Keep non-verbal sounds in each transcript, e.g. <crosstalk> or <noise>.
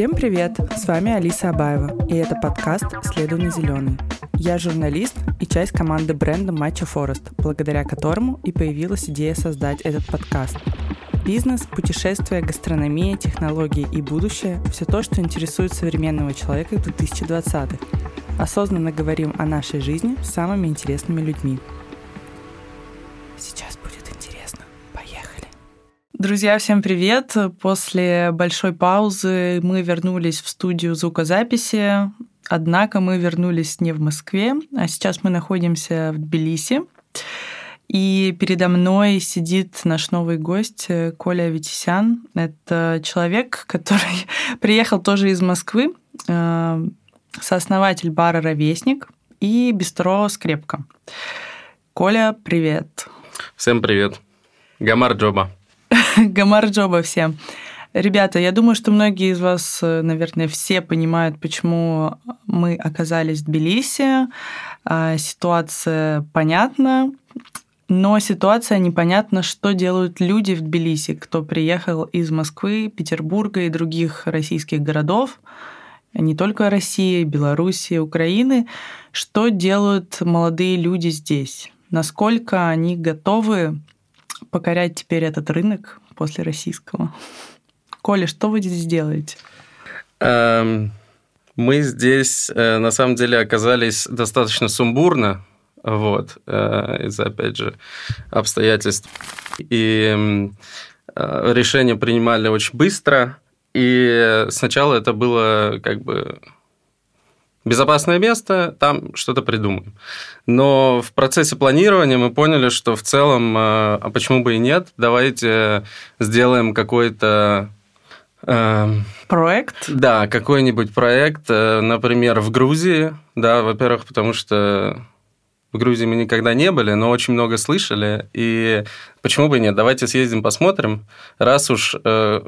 Всем привет! С вами Алиса Абаева, и это подкаст «Следуй на зеленый». Я журналист и часть команды бренда Матча Форест, благодаря которому и появилась идея создать этот подкаст. Бизнес, путешествия, гастрономия, технологии и будущее – все то, что интересует современного человека в 2020-х. Осознанно говорим о нашей жизни с самыми интересными людьми. Сейчас. Друзья, всем привет! После большой паузы мы вернулись в студию звукозаписи. Однако мы вернулись не в Москве, а сейчас мы находимся в Тбилиси. И передо мной сидит наш новый гость Коля Витисян. Это человек, который <laughs> приехал тоже из Москвы, э, сооснователь бара «Ровесник» и бистро «Скрепка». Коля, привет. Всем привет. Гамар Джоба. <laughs> Гамар Джоба всем. Ребята, я думаю, что многие из вас, наверное, все понимают, почему мы оказались в Тбилиси. А, ситуация понятна. Но ситуация непонятна, что делают люди в Тбилиси, кто приехал из Москвы, Петербурга и других российских городов, не только России, Белоруссии, Украины. Что делают молодые люди здесь? Насколько они готовы покорять теперь этот рынок после российского? Коля, что вы здесь делаете? Эм, мы здесь, э, на самом деле, оказались достаточно сумбурно, вот, э, из-за, опять же, обстоятельств. И э, решение принимали очень быстро, и сначала это было как бы безопасное место, там что-то придумаем. Но в процессе планирования мы поняли, что в целом, э, а почему бы и нет, давайте сделаем какой-то Проект? Да, какой-нибудь проект, например, в Грузии, да, во-первых, потому что в Грузии мы никогда не были, но очень много слышали. И почему бы и нет? Давайте съездим, посмотрим, раз уж э,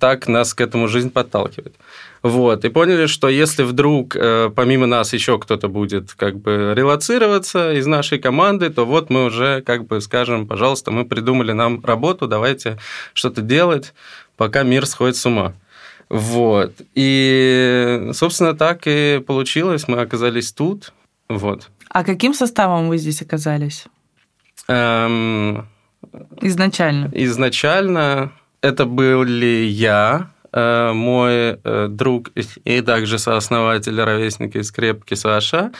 так нас к этому жизнь подталкивает. Вот. И поняли, что если вдруг э, помимо нас еще кто-то будет как бы релацироваться из нашей команды, то вот мы уже как бы скажем, пожалуйста, мы придумали нам работу, давайте что-то делать, пока мир сходит с ума. Вот. И, собственно, так и получилось. Мы оказались тут. Вот. А каким составом вы здесь оказались? Эм... Изначально. Изначально это были я, э, мой э, друг и также сооснователь ровесника из Крепки Саша,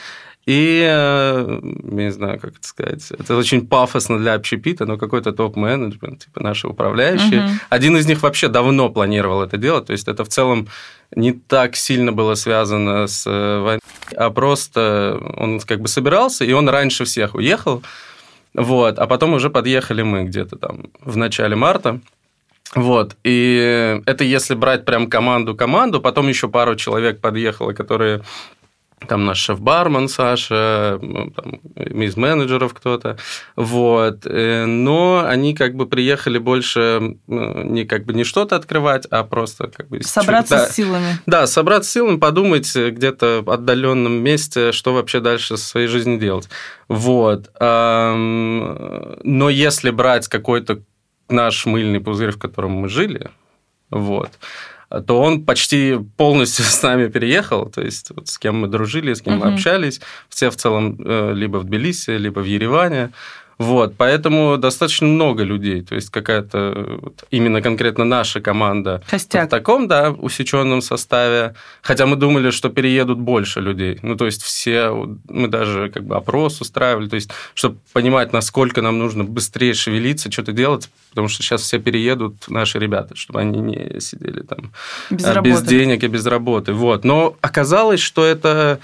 и, э, не знаю, как это сказать, это очень пафосно для общепита, но какой-то топ-менеджмент, типа наши управляющие. Угу. Один из них вообще давно планировал это делать, то есть это в целом не так сильно было связано с э, войной, а просто он как бы собирался, и он раньше всех уехал, вот, а потом уже подъехали мы где-то там в начале марта. Вот, и это если брать прям команду-команду, потом еще пару человек подъехало, которые там наш шеф-бармен Саша, ну, там, из менеджеров кто-то, вот, э, но они как бы приехали больше не как бы не что-то открывать, а просто как бы... Собраться да, с силами. Да, собраться с силами, подумать где-то в отдаленном месте, что вообще дальше со своей жизнью делать. Вот. Но если брать какой-то наш мыльный пузырь, в котором мы жили, вот, то он почти полностью <laughs> с нами переехал, то есть вот с кем мы дружили, с кем угу. мы общались, все в целом э, либо в Тбилиси, либо в Ереване, вот, поэтому достаточно много людей, то есть какая-то вот, именно конкретно наша команда Костяк. в таком, да, усеченном составе. Хотя мы думали, что переедут больше людей. Ну, то есть все, мы даже как бы опрос устраивали, то есть чтобы понимать, насколько нам нужно быстрее шевелиться, что-то делать, потому что сейчас все переедут наши ребята, чтобы они не сидели там без, а, без денег и без работы. Вот. Но оказалось, что это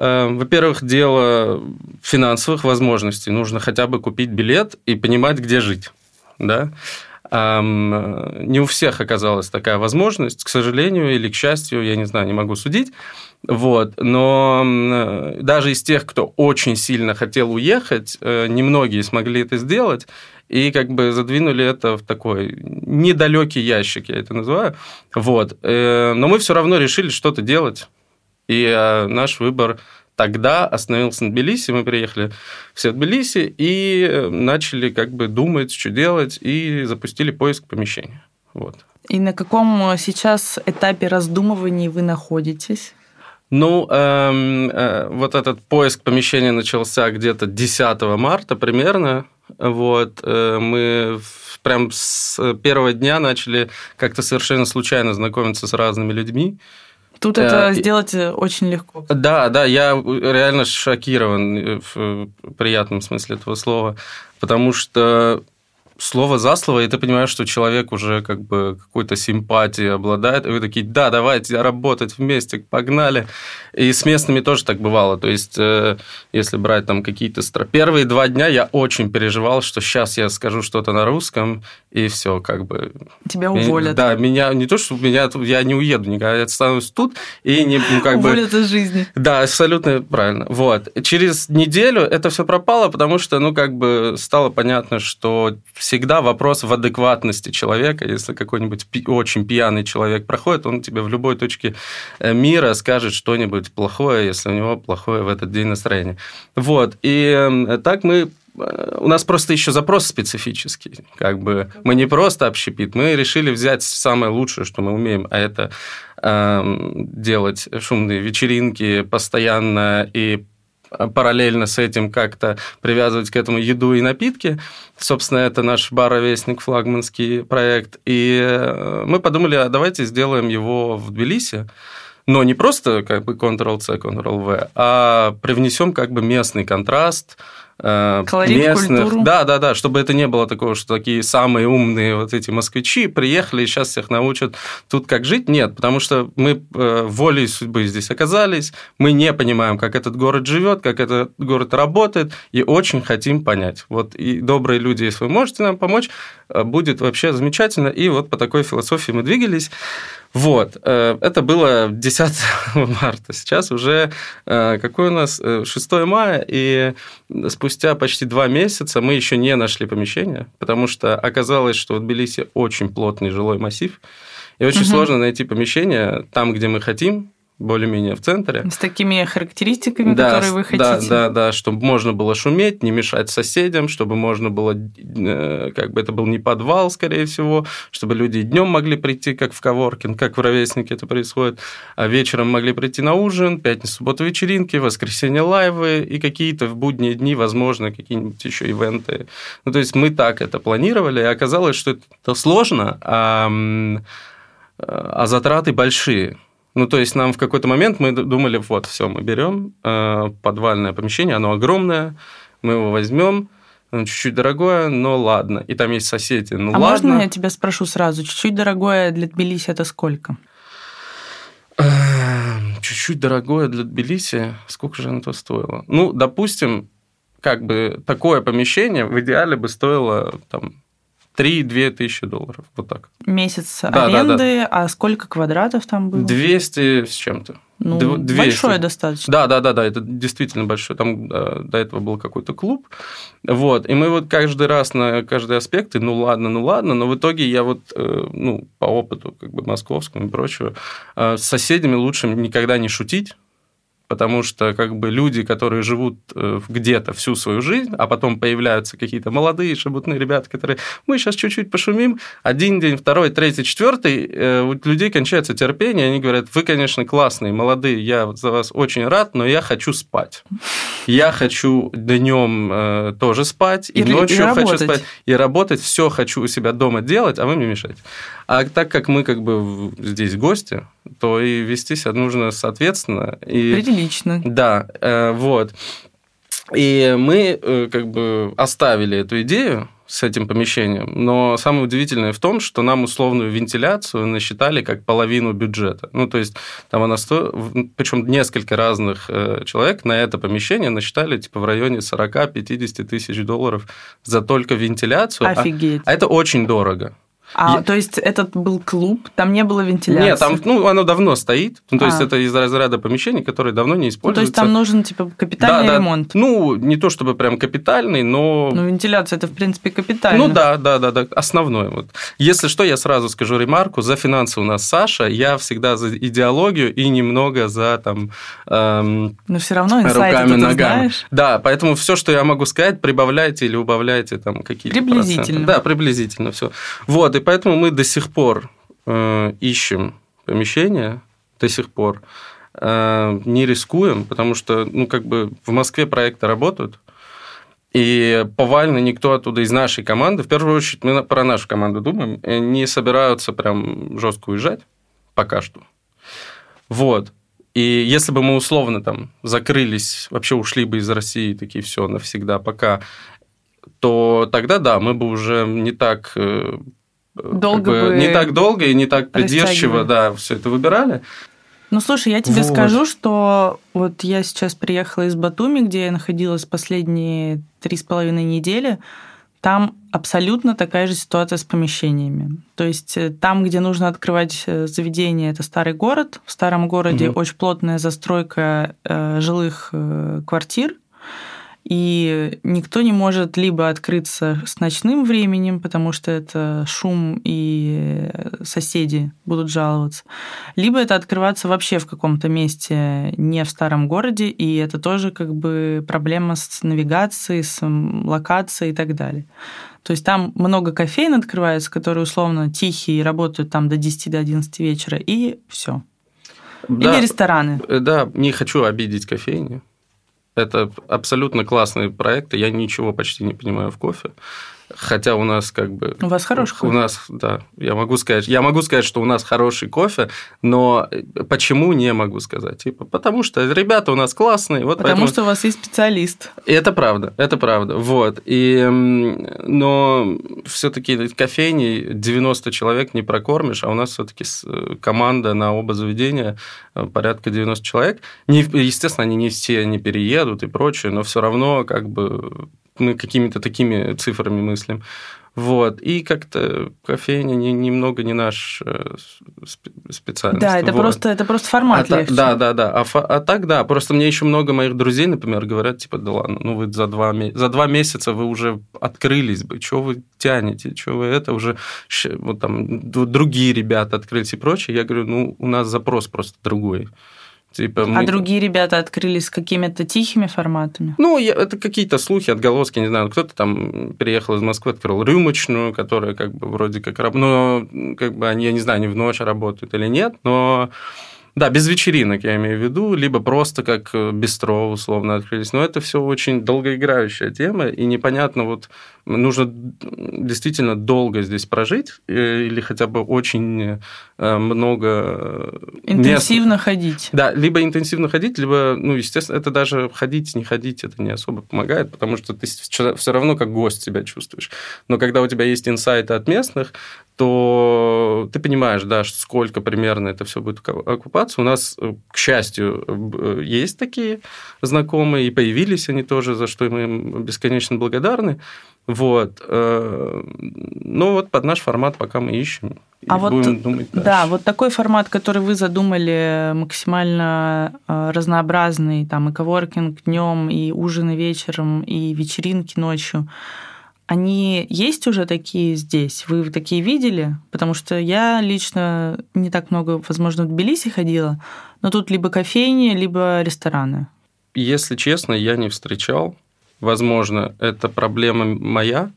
во-первых, дело финансовых возможностей. Нужно хотя бы купить билет и понимать, где жить. Да? Не у всех оказалась такая возможность, к сожалению или к счастью, я не знаю, не могу судить. Вот. Но даже из тех, кто очень сильно хотел уехать, э, немногие смогли это сделать и как бы задвинули это в такой недалекий ящик, я это называю. Вот. Э, но мы все равно решили что-то делать и э, наш выбор тогда остановился на Тбилиси, мы приехали все в Тбилиси и э, начали как бы думать, что делать, и запустили поиск помещения. Вот. И на каком сейчас этапе раздумываний вы находитесь? Ну, эм, э, вот этот поиск помещения начался где-то 10 марта примерно. Вот, э, мы прям с первого дня начали как-то совершенно случайно знакомиться с разными людьми. Тут э, это сделать очень легко. Да, да, я реально шокирован в приятном смысле этого слова, потому что слово за слово, и ты понимаешь, что человек уже как бы какой-то симпатией обладает, и вы такие, да, давайте работать вместе, погнали. И с местными тоже так бывало. То есть, э, если брать там какие-то... Стро... Первые два дня я очень переживал, что сейчас я скажу что-то на русском, и все, как бы... Тебя уволят. Да, меня... Не то, что меня... Я не уеду никогда, я останусь тут, и не... Ну, как уволят бы... из жизни. Да, абсолютно правильно. Вот. Через неделю это все пропало, потому что, ну, как бы стало понятно, что всегда вопрос в адекватности человека. Если какой-нибудь очень пьяный человек проходит, он тебе в любой точке э, мира скажет что-нибудь плохое, если у него плохое в этот день настроение. Вот. И эм, так мы э, у нас просто еще запрос специфический. Как бы мы не просто общепит, мы решили взять самое лучшее, что мы умеем, а это э, делать шумные вечеринки постоянно и параллельно с этим как-то привязывать к этому еду и напитки. Собственно, это наш бар-ровесник, флагманский проект. И э, мы подумали, а давайте сделаем его в Тбилиси но не просто как бы Ctrl-C, Ctrl-V, а привнесем как бы местный контраст, Колорит, местных. Культуру. Да, да, да, чтобы это не было такого, что такие самые умные вот эти москвичи приехали и сейчас всех научат тут как жить. Нет, потому что мы э, волей судьбы здесь оказались, мы не понимаем, как этот город живет, как этот город работает, и очень хотим понять. Вот и добрые люди, если вы можете нам помочь, э, будет вообще замечательно. И вот по такой философии мы двигались. Вот, это было 10 <laughs> марта. Сейчас уже какой у нас 6 мая, и спустя спустя почти два месяца мы еще не нашли помещение, потому что оказалось, что в Тбилиси очень плотный жилой массив, и очень угу. сложно найти помещение там, где мы хотим, более-менее в центре. С такими характеристиками, да, которые вы хотите. Да, да, да, чтобы можно было шуметь, не мешать соседям, чтобы можно было, э, как бы это был не подвал, скорее всего, чтобы люди днем могли прийти, как в Коворкин, как в Ровеснике это происходит, а вечером могли прийти на ужин, пятницу, субботу вечеринки, воскресенье лайвы и какие-то в будние дни, возможно, какие-нибудь еще ивенты. Ну, то есть мы так это планировали, и оказалось, что это сложно, а, а затраты большие. Ну, то есть нам в какой-то момент мы думали, вот, все, мы берем э, подвальное помещение, оно огромное, мы его возьмем, оно чуть-чуть дорогое, но ладно. И там есть соседи, ну а ладно. можно я тебя спрошу сразу, чуть-чуть дорогое для Тбилиси это сколько? Эм, чуть-чуть дорогое для Тбилиси, сколько же оно то стоило? Ну, допустим, как бы такое помещение в идеале бы стоило там 3-2 тысячи долларов, вот так. Месяц да, аренды, да, да. а сколько квадратов там было? 200 с чем-то. Ну, 200. большое достаточно. Да, да, да, да, это действительно большое. Там э, до этого был какой-то клуб. Вот. И мы вот каждый раз на каждый аспект, ну ладно, ну ладно, но в итоге я вот, э, ну, по опыту как бы московскому и прочего, э, с соседями лучше никогда не шутить, потому что как бы люди, которые живут э, где-то всю свою жизнь, а потом появляются какие-то молодые шебутные ребята, которые мы сейчас чуть-чуть пошумим, один день, второй, третий, четвертый, э, у людей кончается терпение, они говорят, вы, конечно, классные, молодые, я за вас очень рад, но я хочу спать. Я хочу днем э, тоже спать, и, и ночью и хочу спать, и работать, все хочу у себя дома делать, а вы мне мешаете. А так как мы как бы здесь гости, то и вести себя нужно соответственно. И, Прилично. Да, э, вот. И мы э, как бы оставили эту идею с этим помещением, но самое удивительное в том, что нам условную вентиляцию насчитали как половину бюджета. Ну, то есть там она стоит, причем несколько разных э, человек на это помещение насчитали типа в районе 40-50 тысяч долларов за только вентиляцию. А, Офигеть. А, а это очень дорого. А, я... то есть этот был клуб, там не было вентиляции? Нет, там, ну, оно давно стоит. Ну, то а. есть это из разряда помещений, которые давно не используются. Ну, то есть там нужен, типа, капитальный да, ремонт? Да. Ну, не то чтобы прям капитальный, но... Ну, вентиляция – это, в принципе, капитально. Ну, да, да, да, да, основной. Вот. Если что, я сразу скажу ремарку. За финансы у нас Саша, я всегда за идеологию и немного за, там... Эм, но все равно руками, ногами. знаешь. Да, поэтому все, что я могу сказать, прибавляйте или убавляйте там какие-то Приблизительно. Проценты. Да, приблизительно все. Вот, и поэтому мы до сих пор э, ищем помещение до сих пор, э, не рискуем, потому что, ну, как бы в Москве проекты работают, и повально никто оттуда из нашей команды, в первую очередь мы про нашу команду думаем, не собираются прям жестко уезжать пока что. Вот. И если бы мы условно там закрылись, вообще ушли бы из России, такие все навсегда, пока, то тогда да, мы бы уже не так э, долго как бы, не так долго и не так придирчиво, да, все это выбирали. Ну, слушай, я тебе вот. скажу, что вот я сейчас приехала из Батуми, где я находилась последние три с половиной недели. Там абсолютно такая же ситуация с помещениями. То есть э, там, где нужно открывать э, заведение, это старый город. В старом городе угу. очень плотная застройка э, жилых квартир и никто не может либо открыться с ночным временем, потому что это шум и соседи будут жаловаться, либо это открываться вообще в каком-то месте не в старом городе, и это тоже как бы проблема с навигацией, с локацией и так далее. То есть там много кофеин открывается, которые условно тихие и работают там до 10 до 11 вечера, и все. Да, Или рестораны. Да, не хочу обидеть кофейни. Это абсолютно классные проекты. Я ничего почти не понимаю в кофе. Хотя у нас как бы... У вас хороший кофе. У нас, да, я могу сказать, я могу сказать, что у нас хороший кофе, но почему не могу сказать? Типа, потому что ребята у нас классные. Вот потому поэтому... что у вас есть специалист. Это правда, это правда. Вот. И, но все-таки кофейни 90 человек не прокормишь, а у нас все-таки команда на оба заведения э, порядка 90 человек. Не, естественно, они не все не переедут и прочее, но все равно как бы мы какими-то такими цифрами мыслим. Вот. И как-то кофейня не, немного не наш э, специальность. Да, это, вот. просто, это просто формат а легче. Да, да, да. А, а так, да. Просто мне еще много моих друзей, например, говорят, типа, да ладно, ну вы за два, за два месяца вы уже открылись бы, что вы тянете, что вы это уже... Вот там другие ребята открылись и прочее. Я говорю, ну, у нас запрос просто другой. Типа, мы... А другие ребята открылись с какими-то тихими форматами? Ну, это какие-то слухи, отголоски, не знаю. Кто-то там переехал из Москвы, открыл рюмочную, которая как бы вроде как... Ну, как бы они, я не знаю, они в ночь работают или нет, но да, без вечеринок я имею в виду, либо просто как э, бистро условно открылись. Но это все очень долгоиграющая тема, и непонятно, вот нужно действительно долго здесь прожить, э, или хотя бы очень э, много... Интенсивно мест. ходить. Да, либо интенсивно ходить, либо, ну, естественно, это даже ходить, не ходить, это не особо помогает, потому что ты все равно как гость себя чувствуешь. Но когда у тебя есть инсайты от местных, то ты понимаешь, да, сколько примерно это все будет окупаться. У нас, э, к счастью, э, есть такие знакомые, и появились они тоже, за что мы им бесконечно благодарны. Вот. Э, ну, вот под наш формат пока мы ищем. А вот, думать да, вот такой формат, который вы задумали, максимально разнообразный, там и коворкинг днем, и ужины вечером, и вечеринки ночью – они есть уже такие здесь? Вы такие видели? Потому что я лично не так много, возможно, в Тбилиси ходила, но тут либо кофейни, либо рестораны. Если честно, я не встречал. Возможно, это проблема моя.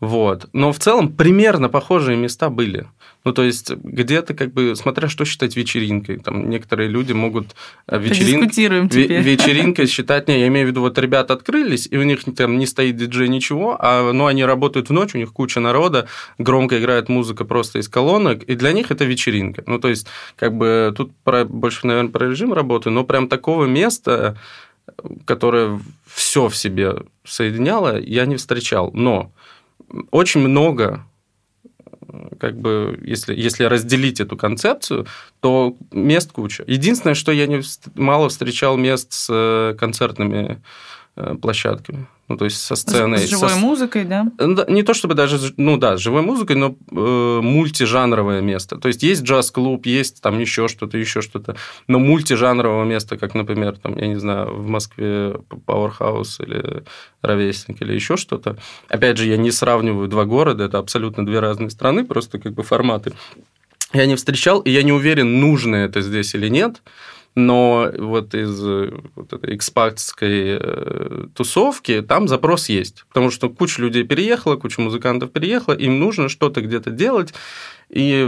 Вот. Но в целом примерно похожие места были. Ну, то есть, где-то, как бы, смотря что считать вечеринкой. Там некоторые люди могут э, вечерин... вечеринкой считать... Не, я имею в виду, вот ребята открылись, и у них там не стоит диджей ничего, а ну, они работают в ночь, у них куча народа, громко играет музыка просто из колонок, и для них это вечеринка. Ну, то есть, как бы, тут про, больше, наверное, про режим работы, но прям такого места, которое все в себе соединяло, я не встречал. Но очень много как бы, если, если разделить эту концепцию, то мест куча. Единственное, что я не, мало встречал мест с э, концертными площадками ну, то есть со сценой. С живой со... музыкой, да? Не то чтобы даже, ну да, с живой музыкой, но э, мультижанровое место. То есть есть джаз-клуб, есть там еще что-то, еще что-то, но мультижанрового места, как, например, там, я не знаю, в Москве Powerhouse или Ровесник или еще что-то. Опять же, я не сравниваю два города, это абсолютно две разные страны, просто как бы форматы. Я не встречал, и я не уверен, нужно это здесь или нет. Но вот из вот этой экспатской э, тусовки там запрос есть, потому что куча людей переехала, куча музыкантов переехала, им нужно что-то где-то делать, и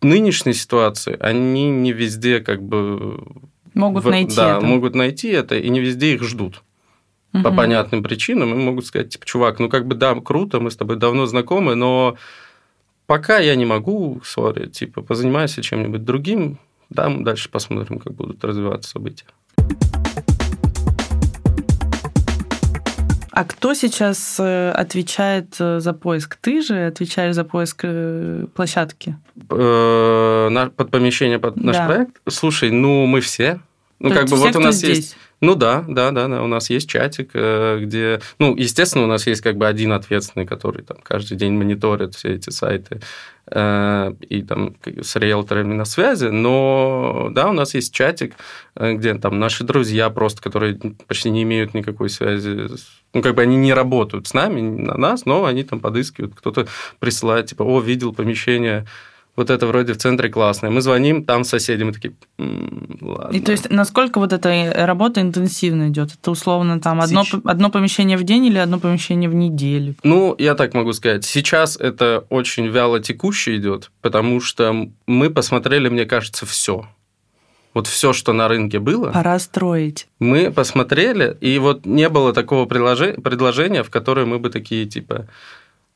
в нынешней ситуации они не везде как бы могут в, найти да, это. могут найти это, и не везде их ждут угу. по понятным причинам, и могут сказать, типа, чувак, ну как бы да, круто, мы с тобой давно знакомы, но пока я не могу, сори, типа, позанимайся чем-нибудь другим, да, мы дальше посмотрим, как будут развиваться события. А кто сейчас э, отвечает э, за поиск? Ты же отвечаешь за поиск э, площадки? Под помещение под наш да. проект? Слушай, ну мы все. Ну, То как бы все, вот у нас здесь? есть ну да, да, да, да. У нас есть чатик, где, ну, естественно, у нас есть как бы один ответственный, который там каждый день мониторит все эти сайты и там с риэлторами на связи, но да, у нас есть чатик, э, где там наши друзья просто, которые почти не имеют никакой связи, ну, как бы они не работают с нами, на нас, но они там подыскивают, кто-то присылает, типа, о, видел помещение вот это вроде в центре классное. Мы звоним, там соседи, мы такие, м-м, ладно. И то есть насколько вот эта работа интенсивно идет? Это условно там одно, одно помещение в день или одно помещение в неделю? Ну, я так могу сказать. Сейчас это очень вяло текуще идет, потому что мы посмотрели, мне кажется, все. Вот все, что на рынке было. Пора строить. Мы посмотрели, и вот не было такого предложения, в которое мы бы такие, типа,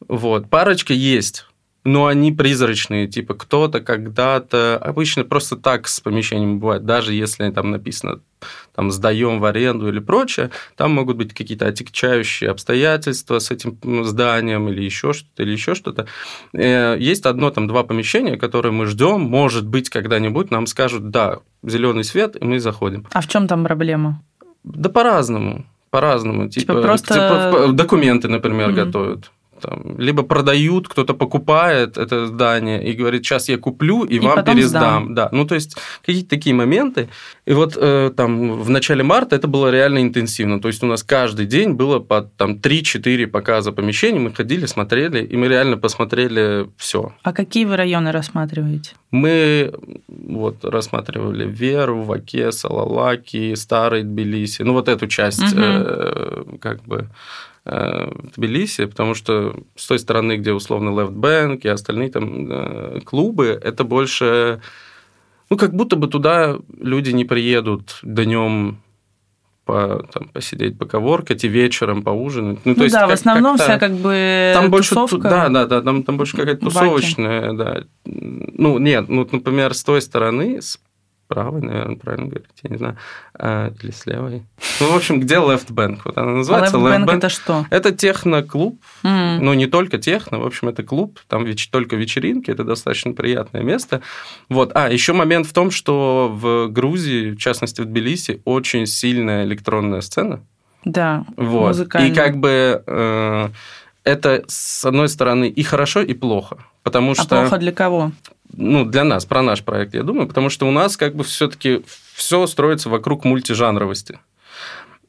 вот, парочка есть но они призрачные, типа кто-то когда-то, обычно просто так с помещением бывает, даже если там написано там сдаем в аренду или прочее, там могут быть какие-то отягчающие обстоятельства с этим зданием или еще что-то, или еще что-то. Э, есть одно, там, два помещения, которые мы ждем, может быть, когда-нибудь нам скажут, да, зеленый свет, и мы заходим. А в чем там проблема? Да по-разному, по-разному. Типа, типа просто типа, документы, например, mm-hmm. готовят там, либо продают, кто-то покупает это здание и говорит, сейчас я куплю и, и вам пересдам. Сдам. Да, ну то есть какие-то такие моменты. И вот э, там в начале марта это было реально интенсивно. То есть у нас каждый день было по там 3-4 показа помещений, мы ходили, смотрели, и мы реально посмотрели все. А какие вы районы рассматриваете? Мы вот рассматривали Веру, Ваке, Салалаки, Старый Тбилиси, ну вот эту часть угу. э, как бы Тбилиси, потому что с той стороны, где условно Left Bank и остальные там э, клубы, это больше... Ну, как будто бы туда люди не приедут днем по, там, посидеть, поковоркать и вечером поужинать. Ну, то ну есть, да, как, в основном как вся как бы там тусовка. больше, Да, да, да, там, там больше какая-то тусовочная, да. Ну, нет, ну, например, с той стороны, с правой, наверное, правильно говорить, я не знаю, а, или с левой. Ну, в общем, где Left Bank? Вот она называется. А Left Bank это что? Это техно-клуб, mm. ну, не только техно, в общем, это клуб, там веч... только вечеринки, это достаточно приятное место. Вот. А, еще момент в том, что в Грузии, в частности, в Тбилиси, очень сильная электронная сцена. Да, вот. музыкальная. И как бы... Э, это, с одной стороны, и хорошо, и плохо. Потому а что... плохо для кого? ну, для нас, про наш проект, я думаю, потому что у нас как бы все-таки все строится вокруг мультижанровости.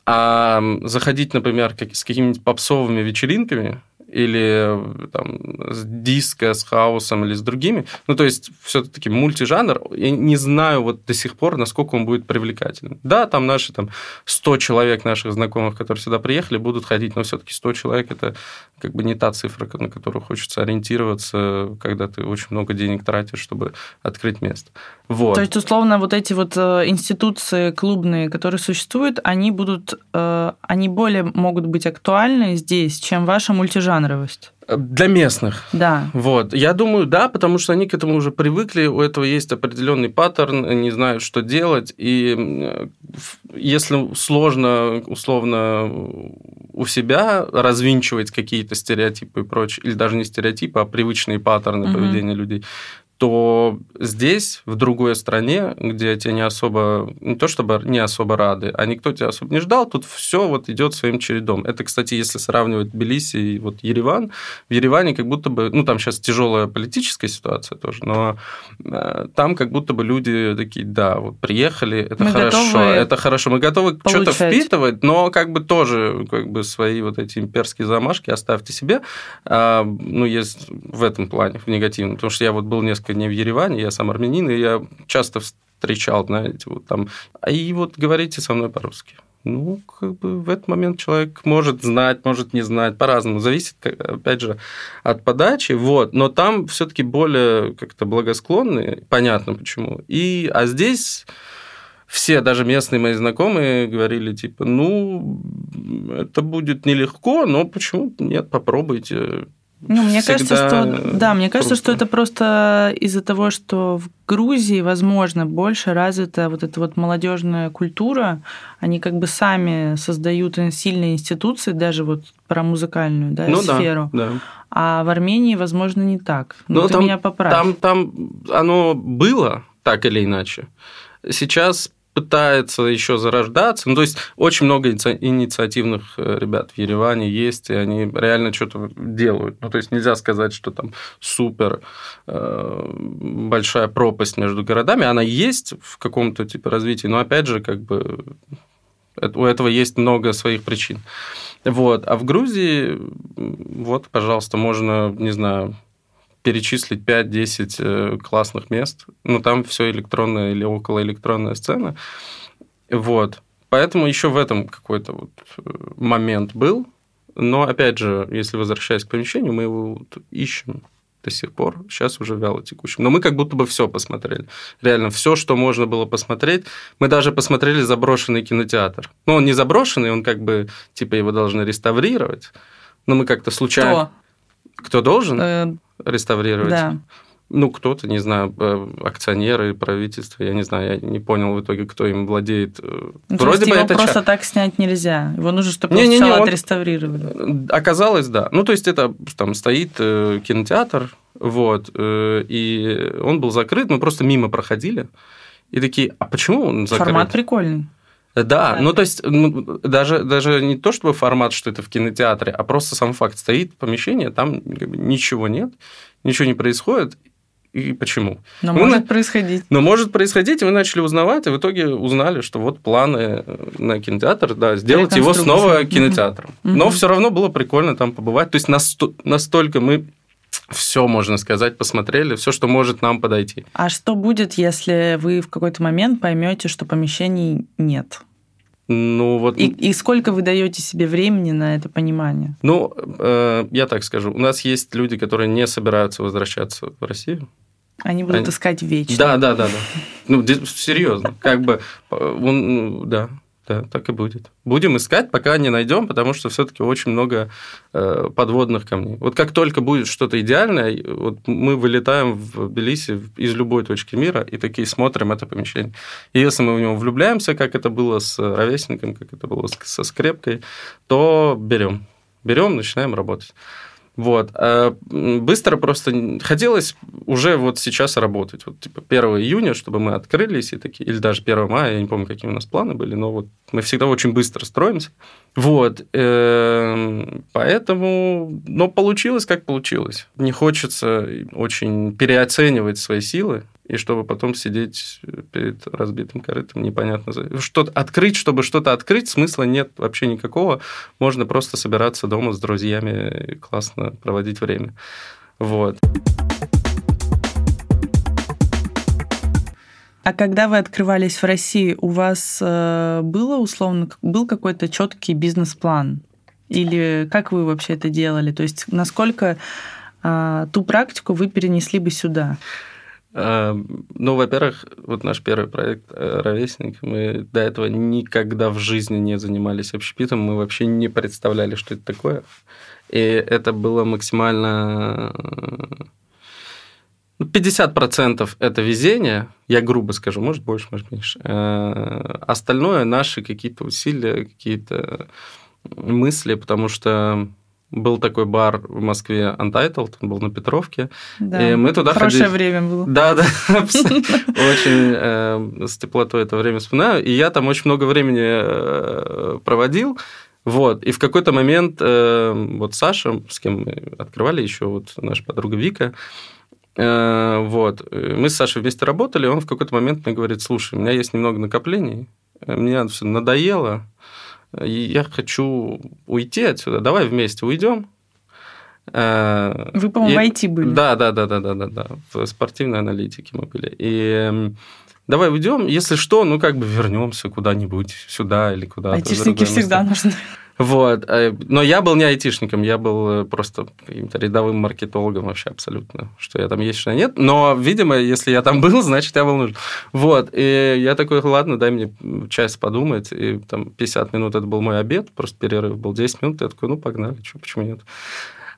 А заходить, например, как, с какими-нибудь попсовыми вечеринками, или там, с диско, с хаосом или с другими. Ну, то есть, все-таки мультижанр. Я не знаю вот до сих пор, насколько он будет привлекательным. Да, там наши там, 100 человек наших знакомых, которые сюда приехали, будут ходить, но все-таки 100 человек – это как бы не та цифра, на которую хочется ориентироваться, когда ты очень много денег тратишь, чтобы открыть место. Вот. То есть, условно, вот эти вот э, институции клубные, которые существуют, они будут, э, они более могут быть актуальны здесь, чем ваша мультижанровость. Для местных. Да. Вот. Я думаю, да, потому что они к этому уже привыкли, у этого есть определенный паттерн, они знают, что делать. И если сложно, условно, у себя развинчивать какие-то стереотипы и прочее, или даже не стереотипы, а привычные паттерны угу. поведения людей, то здесь, в другой стране, где тебя не особо, не то чтобы не особо рады, а никто тебя особо не ждал, тут все вот идет своим чередом. Это, кстати, если сравнивать Тбилиси и вот Ереван, в Ереване как будто бы, ну, там сейчас тяжелая политическая ситуация тоже, но э, там как будто бы люди такие, да, вот приехали, это мы хорошо, это хорошо, мы готовы что-то впитывать, но как бы тоже как бы свои вот эти имперские замашки оставьте себе, а, ну, есть в этом плане, в негативном, потому что я вот был несколько не в Ереване, я сам армянин, и я часто встречал, знаете, вот там, и вот говорите со мной по-русски. Ну, как бы в этот момент человек может знать, может не знать, по-разному. Зависит, опять же, от подачи. Вот. Но там все-таки более как-то благосклонные, понятно почему. И, а здесь все, даже местные мои знакомые, говорили, типа, ну, это будет нелегко, но почему нет, попробуйте. Ну, мне кажется, что да, мне кажется, круто. что это просто из-за того, что в Грузии, возможно, больше развита вот эта вот молодежная культура. Они как бы сами создают сильные институции, даже вот про музыкальную да, ну, сферу. Да, да. А в Армении, возможно, не так. Ну, ты там, меня поправь. Там, там оно было так или иначе. Сейчас пытается еще зарождаться. Ну, то есть очень много инициативных э, ребят в Ереване есть, и они реально что-то делают. Ну, то есть нельзя сказать, что там супер э, большая пропасть между городами. Она есть в каком-то типе развитии, но опять же, как бы у этого есть много своих причин. Вот. А в Грузии, вот, пожалуйста, можно, не знаю, перечислить 5-10 э, классных мест. Ну, там все электронная или около электронная сцена. Вот. Поэтому еще в этом какой-то вот э, момент был. Но, опять же, если возвращаясь к помещению, мы его вот ищем до сих пор, сейчас уже вяло текущим. Но мы как будто бы все посмотрели. Реально, все, что можно было посмотреть. Мы даже посмотрели заброшенный кинотеатр. Ну, он не заброшенный, он как бы, типа, его должны реставрировать. Но мы как-то случайно... Кто? Кто должен? Э, реставрировать. Да. Ну, кто-то, не знаю, э, акционеры, правительство, я не знаю, я не понял в итоге, кто им владеет. Ну, Вроде бы его это просто ча... так снять нельзя. Его нужно, чтобы не, не, сначала не, отреставрировали. Оказалось, да. Ну, то есть это там стоит э, кинотеатр, вот, э, и он был закрыт, мы просто мимо проходили, и такие, а почему он закрыт? Формат прикольный. Да, ну то есть ну, даже, даже не то, чтобы формат, что это в кинотеатре, а просто сам факт стоит помещение, там ничего нет, ничего не происходит, и почему. Но мы может на... происходить. Но может происходить, и мы начали узнавать, и в итоге узнали, что вот планы на кинотеатр, да, сделать его снова кинотеатром. Угу. Но все равно было прикольно там побывать. То есть настолько мы все, можно сказать, посмотрели, все, что может нам подойти. А что будет, если вы в какой-то момент поймете, что помещений нет? Ну, вот... и, и сколько вы даете себе времени на это понимание? Ну, э, я так скажу. У нас есть люди, которые не собираются возвращаться в Россию. Они будут Они... искать вечно. Да, да, да, да. Ну, серьезно. Как бы, он, ну, да, да, так и будет. Будем искать, пока не найдем, потому что все-таки очень много э, подводных камней. Вот как только будет что-то идеальное, вот мы вылетаем в Тбилиси из любой точки мира и такие смотрим это помещение. И если мы в него влюбляемся, как это было с ровесником, как это было со скрепкой, то берем. Берем, начинаем работать. Вот. А быстро просто хотелось уже вот сейчас работать. Вот типа 1 июня, чтобы мы открылись и такие, или даже 1 мая, я не помню, какие у нас планы были, но вот мы всегда очень быстро строимся. Вот. Эм, поэтому, но получилось, как получилось. Не хочется очень переоценивать свои силы и чтобы потом сидеть перед разбитым корытом, непонятно. Что открыть, чтобы что-то открыть, смысла нет вообще никакого. Можно просто собираться дома с друзьями классно проводить время. Вот. А когда вы открывались в России, у вас э, было условно был какой-то четкий бизнес-план? Или как вы вообще это делали? То есть насколько э, ту практику вы перенесли бы сюда? Эм, ну, во-первых, вот наш первый проект э, «Ровесник», мы до этого никогда в жизни не занимались общепитом, мы вообще не представляли, что это такое. И это было максимально... 50% ну, это везение, я грубо скажу, может больше, может меньше. Э, остальное наши какие-то усилия, какие-то мысли, потому что был такой бар в Москве Untitled, он был на Петровке. Да, и мы туда хорошее ходили. время было. Да, да, очень э, с теплотой это время вспоминаю. И я там очень много времени э, проводил. Вот, и в какой-то момент э, вот Саша, с кем мы открывали еще, вот наша подруга Вика, вот, мы с Сашей вместе работали, он в какой-то момент мне говорит, слушай, у меня есть немного накоплений, мне все надоело, я хочу уйти отсюда, давай вместе уйдем. Э, Вы, по-моему, в IT были. Да, да, да, да, да, да, да. В спортивной аналитике мы были. И давай уйдем, если что, ну как бы вернемся куда-нибудь сюда или куда-то. Айтишники всегда нужны. Вот. Э, но я был не айтишником, я был э, просто каким-то рядовым маркетологом вообще абсолютно. Что я там есть, что нет. Но, видимо, если я там был, <laughs> значит, я был нужен. Вот. И я такой, ладно, дай мне час подумать. И там 50 минут это был мой обед, просто перерыв был 10 минут. Я такой, ну, погнали, что, почему нет?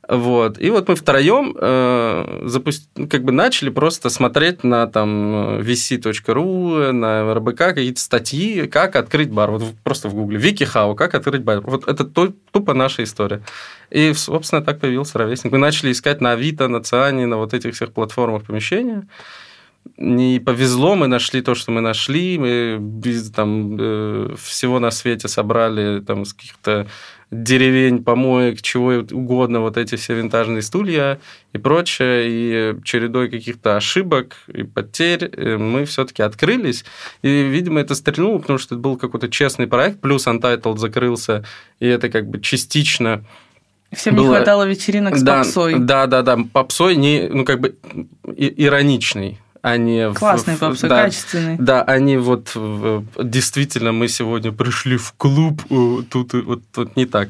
Вот. И вот мы втроем э, запуст... как бы начали просто смотреть на там vc.ru, на РБК какие-то статьи, как открыть бар. Вот просто в гугле. Викихау, как открыть бар. Вот это тупо наша история. И, собственно, так появился ровесник. Мы начали искать на Авито, на Циане, на вот этих всех платформах помещения не повезло, мы нашли то, что мы нашли, мы без, там, э, всего на свете собрали там, с каких-то деревень, помоек, чего угодно, вот эти все винтажные стулья и прочее, и чередой каких-то ошибок и потерь э, мы все-таки открылись. И, видимо, это стрельнуло, потому что это был какой-то честный проект, плюс Untitled закрылся, и это как бы частично Всем было... не хватало вечеринок с да, попсой. Да, да, да. Попсой не, ну, как бы ироничный они... Классный попсы, да, качественный. Да, они вот действительно мы сегодня пришли в клуб, тут вот тут не так.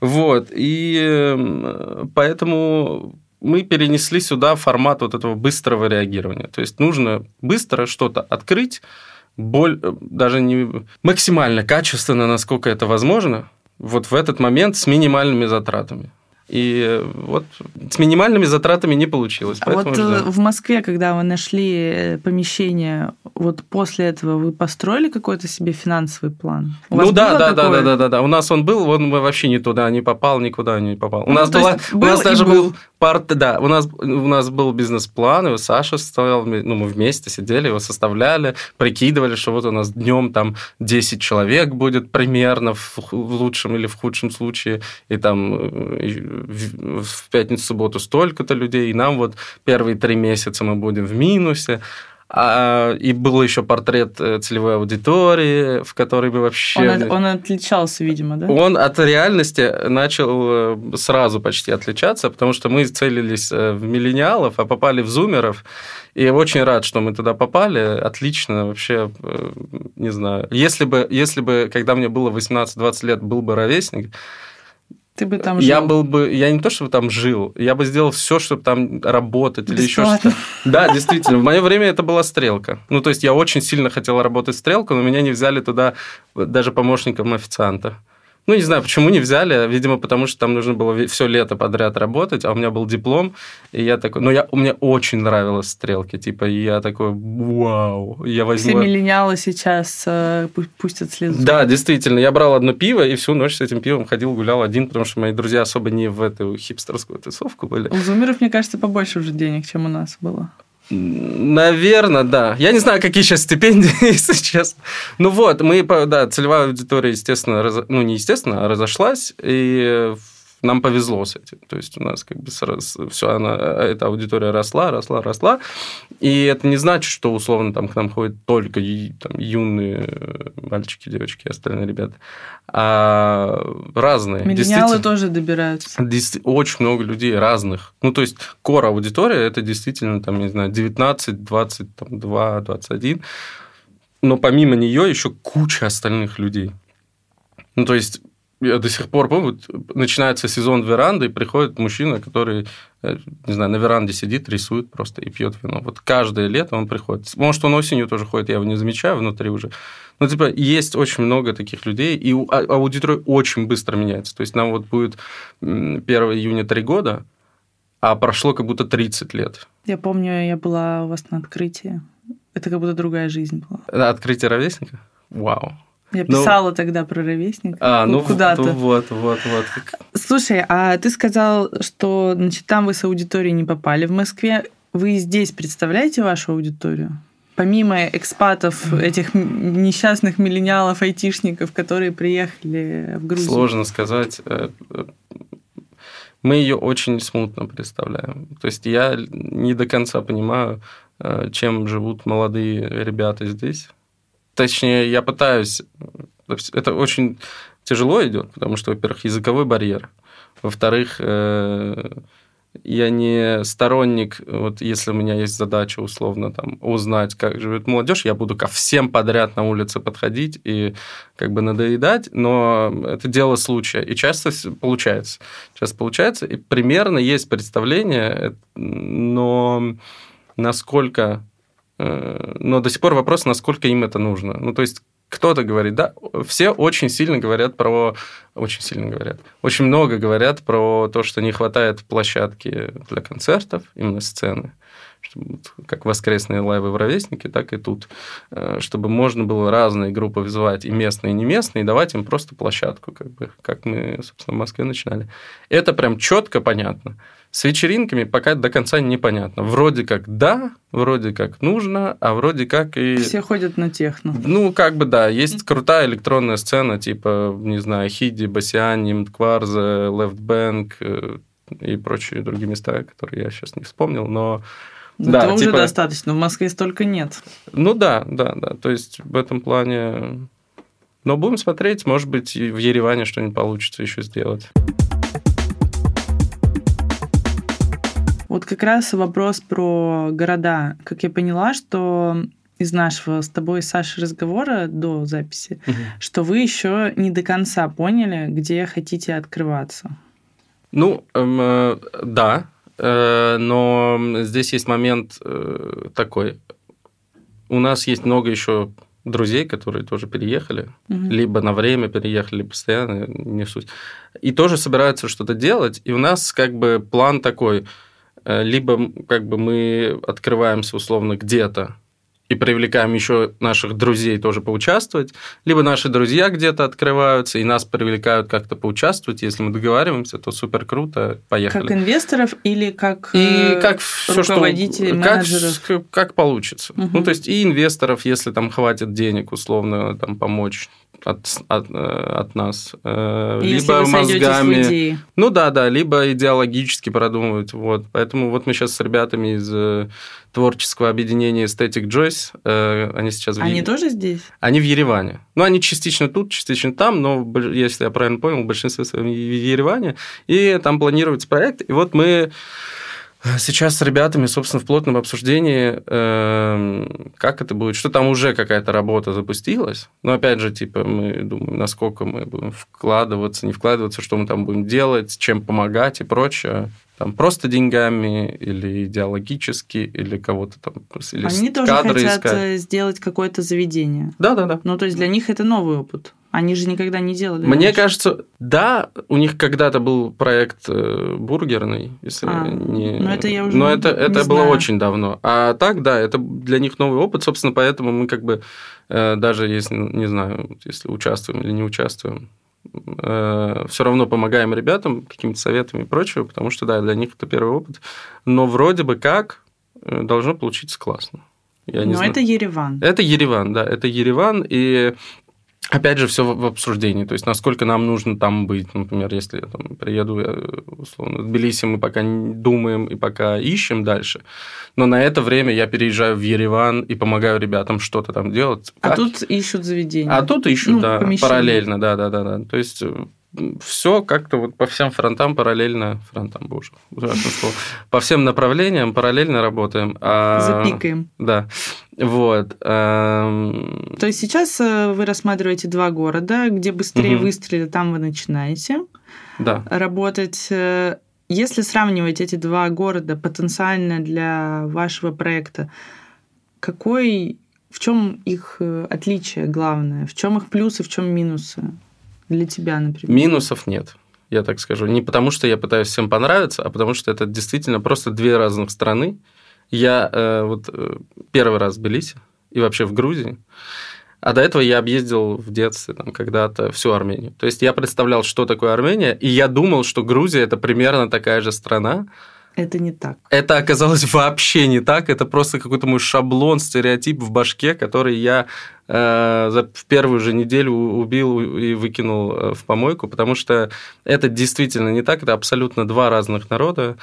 Вот, и эм, поэтому мы перенесли сюда формат вот этого быстрого реагирования. То есть нужно быстро что-то открыть, боль, э, даже не максимально качественно, насколько это возможно, вот в этот момент с минимальными затратами. И вот с минимальными затратами не получилось. А вот ждем. Э, в Москве, когда вы нашли э, помещение, вот после этого вы построили какой-то себе финансовый план? У ну да, да, да, да, да, да, да. У нас он был, он вообще не туда не попал, никуда не попал. У ну, нас была, у нас даже был, был парт, да, у нас у нас был бизнес-план, его Саша составлял, ну мы вместе сидели, его составляли, прикидывали, что вот у нас днем там 10 человек будет примерно в, в лучшем или в худшем случае, и там э, в пятницу, субботу столько-то людей, и нам вот первые три месяца мы будем в минусе. А, и был еще портрет э, целевой аудитории, в которой бы вообще... Он, он отличался, видимо, да? Он от реальности начал э, сразу почти отличаться, потому что мы целились э, в миллениалов, а попали в зумеров. И очень рад, что мы туда попали. Отлично, вообще, не знаю. Если бы, если бы когда мне было 18-20 лет, был бы ровесник, ты бы там жил. Я был бы, я не то, чтобы там жил, я бы сделал все, чтобы там работать или еще что-то. Да, действительно. В мое время это была стрелка. Ну, то есть я очень сильно хотел работать стрелку, но меня не взяли туда даже помощником официанта. Ну, не знаю, почему не взяли. Видимо, потому что там нужно было все лето подряд работать, а у меня был диплом, и я такой... Ну, я, мне очень нравилось стрелки, типа, и я такой, вау, я возьму... Все миллениалы сейчас э, пустят слезу. Да, действительно. Я брал одно пиво, и всю ночь с этим пивом ходил, гулял один, потому что мои друзья особо не в эту хипстерскую тусовку были. У зумеров, мне кажется, побольше уже денег, чем у нас было. Наверное, да. Я не знаю, какие сейчас стипендии, <laughs> если честно. Ну вот, мы, да, целевая аудитория, естественно, раз, ну не естественно, а разошлась, и нам повезло с этим. То есть у нас как бы сразу, все, она, эта аудитория росла, росла, росла. И это не значит, что условно там к нам ходят только там, юные мальчики, девочки и остальные ребята, а разные. Миллениалы тоже добираются. Очень много людей разных. Ну, то есть кор аудитория это действительно там, не знаю, 19, 22, 21. Но помимо нее еще куча остальных людей. Ну, то есть я до сих пор помню, начинается сезон веранды, и приходит мужчина, который, э, не знаю, на веранде сидит, рисует просто и пьет вино. Вот каждое лето он приходит. Может, он осенью тоже ходит, я его не замечаю внутри уже. Но, типа, есть очень много таких людей, и а, аудитория очень быстро меняется. То есть, нам вот будет 1 июня 3 года, а прошло как будто 30 лет. Я помню, я была у вас на открытии. Это как будто другая жизнь была. Открытие ровесника? Вау. Я ну, писала ну, тогда про ровесник. А, ну куда-то. Ну, вот, вот, вот. Слушай, а ты сказал, что значит, там вы с аудиторией не попали в Москве. Вы здесь представляете вашу аудиторию? Помимо экспатов, этих несчастных миллениалов, айтишников, которые приехали в Грузию. Сложно сказать. Э, мы ее очень смутно представляем. То есть я не до конца понимаю, э, чем живут молодые ребята здесь Точнее, я пытаюсь... Это очень тяжело идет, потому что, во-первых, языковой барьер. Во-вторых, э, я не сторонник, вот если у меня есть задача условно там узнать, как живет молодежь, я буду ко всем подряд на улице подходить и как бы надоедать, но это дело случая. И часто получается. Часто получается, и примерно есть представление, но насколько... Э, но до сих пор вопрос, насколько им это нужно. Ну, то есть кто-то говорит, да, все очень сильно говорят про, очень сильно говорят, очень много говорят про то, что не хватает площадки для концертов, именно сцены, как воскресные лайвы в Ровеснике, так и тут, э, чтобы можно было разные группы вызывать, и местные, и не местные, и давать им просто площадку, как бы, как мы, собственно, в Москве начинали. Это прям четко понятно. С вечеринками пока до конца непонятно. Вроде как да, вроде как нужно, а вроде как и... Все ходят на техно. Ну, как бы да, есть крутая электронная сцена, типа, не знаю, Хиди, Басиани, Мкварзе, Left Bank э, и прочие другие места, которые я сейчас не вспомнил, но... Но да, этого типа... уже достаточно, в Москве столько нет. Ну да, да, да, то есть в этом плане... Но будем смотреть, может быть, и в Ереване что-нибудь получится еще сделать. Вот как раз вопрос про города. Как я поняла, что из нашего с тобой, Сашей, разговора до записи, угу. что вы еще не до конца поняли, где хотите открываться. Ну, эм, э, да, э, но здесь есть момент э, такой. У нас есть много еще друзей, которые тоже переехали, угу. либо на время переехали, либо постоянно, не суть. И тоже собираются что-то делать. И у нас как бы план такой – либо как бы мы открываемся условно где-то и привлекаем еще наших друзей тоже поучаствовать, либо наши друзья где-то открываются и нас привлекают как-то поучаствовать. Если мы договариваемся, то супер круто, поехали. Как инвесторов или как, и э, как все, что, менеджеров? Как, как получится. Угу. Ну, то есть и инвесторов, если там хватит денег условно там помочь от, от, э, от нас. Э, Если либо мозгами. Ну да, да, либо идеологически продумывать. Вот. Поэтому вот мы сейчас с ребятами из э, творческого объединения Aesthetic Joyce, они сейчас Они в... тоже здесь? Они в Ереване. Ну, они частично тут, частично там, но, если я правильно понял, в большинстве своем в Ереване. И там планируется проект. И вот мы Сейчас с ребятами, собственно, в плотном обсуждении, эм, как это будет, что там уже какая-то работа запустилась. Но опять же, типа, мы думаем, насколько мы будем вкладываться, не вкладываться, что мы там будем делать, чем помогать и прочее. Там просто деньгами или идеологически, или кого-то там или Они тоже хотят искать. Э, сделать какое-то заведение. Да, да, да. Ну, то есть для них это новый опыт. Они же никогда не делали. Мне раньше. кажется, да, у них когда-то был проект э, бургерный, если а, не. Но это я уже. Но это, это знаю. было очень давно. А так, да, это для них новый опыт, собственно, поэтому мы как бы э, даже если, не знаю, если участвуем или не участвуем, э, все равно помогаем ребятам какими-то советами и прочего, потому что, да, для них это первый опыт. Но вроде бы как должно получиться классно. Я не Но знаю. это Ереван. Это Ереван, да, это Ереван, и Опять же, все в обсуждении, то есть насколько нам нужно там быть. Например, если я там приеду, условно, в Тбилиси, мы пока думаем и пока ищем дальше. Но на это время я переезжаю в Ереван и помогаю ребятам что-то там делать. А как? тут ищут заведения. А тут ищут, ну, да, помещение. параллельно, да, да, да, да. То есть э, все как-то вот по всем фронтам параллельно, фронтам, боже, слово, по всем направлениям параллельно работаем. А, Запикаем. Да. Вот. Эм... То есть сейчас э, вы рассматриваете два города, где быстрее угу. выстрелят, там вы начинаете да. работать. Э, если сравнивать эти два города потенциально для вашего проекта, какой, в чем их э, отличие главное, в чем их плюсы, в чем минусы? Для тебя, например? Минусов нет я так скажу. Не потому, что я пытаюсь всем понравиться, а потому что это действительно просто две разных страны. Я э, вот э, первый раз в Тбилиси и вообще в Грузии, а до этого я объездил в детстве там когда-то всю Армению. То есть я представлял, что такое Армения, и я думал, что Грузия это примерно такая же страна, это не так. Это оказалось вообще не так. Это просто какой-то мой шаблон, стереотип в башке, который я э, в первую же неделю убил и выкинул э, в помойку, потому что это действительно не так. Это абсолютно два разных народа.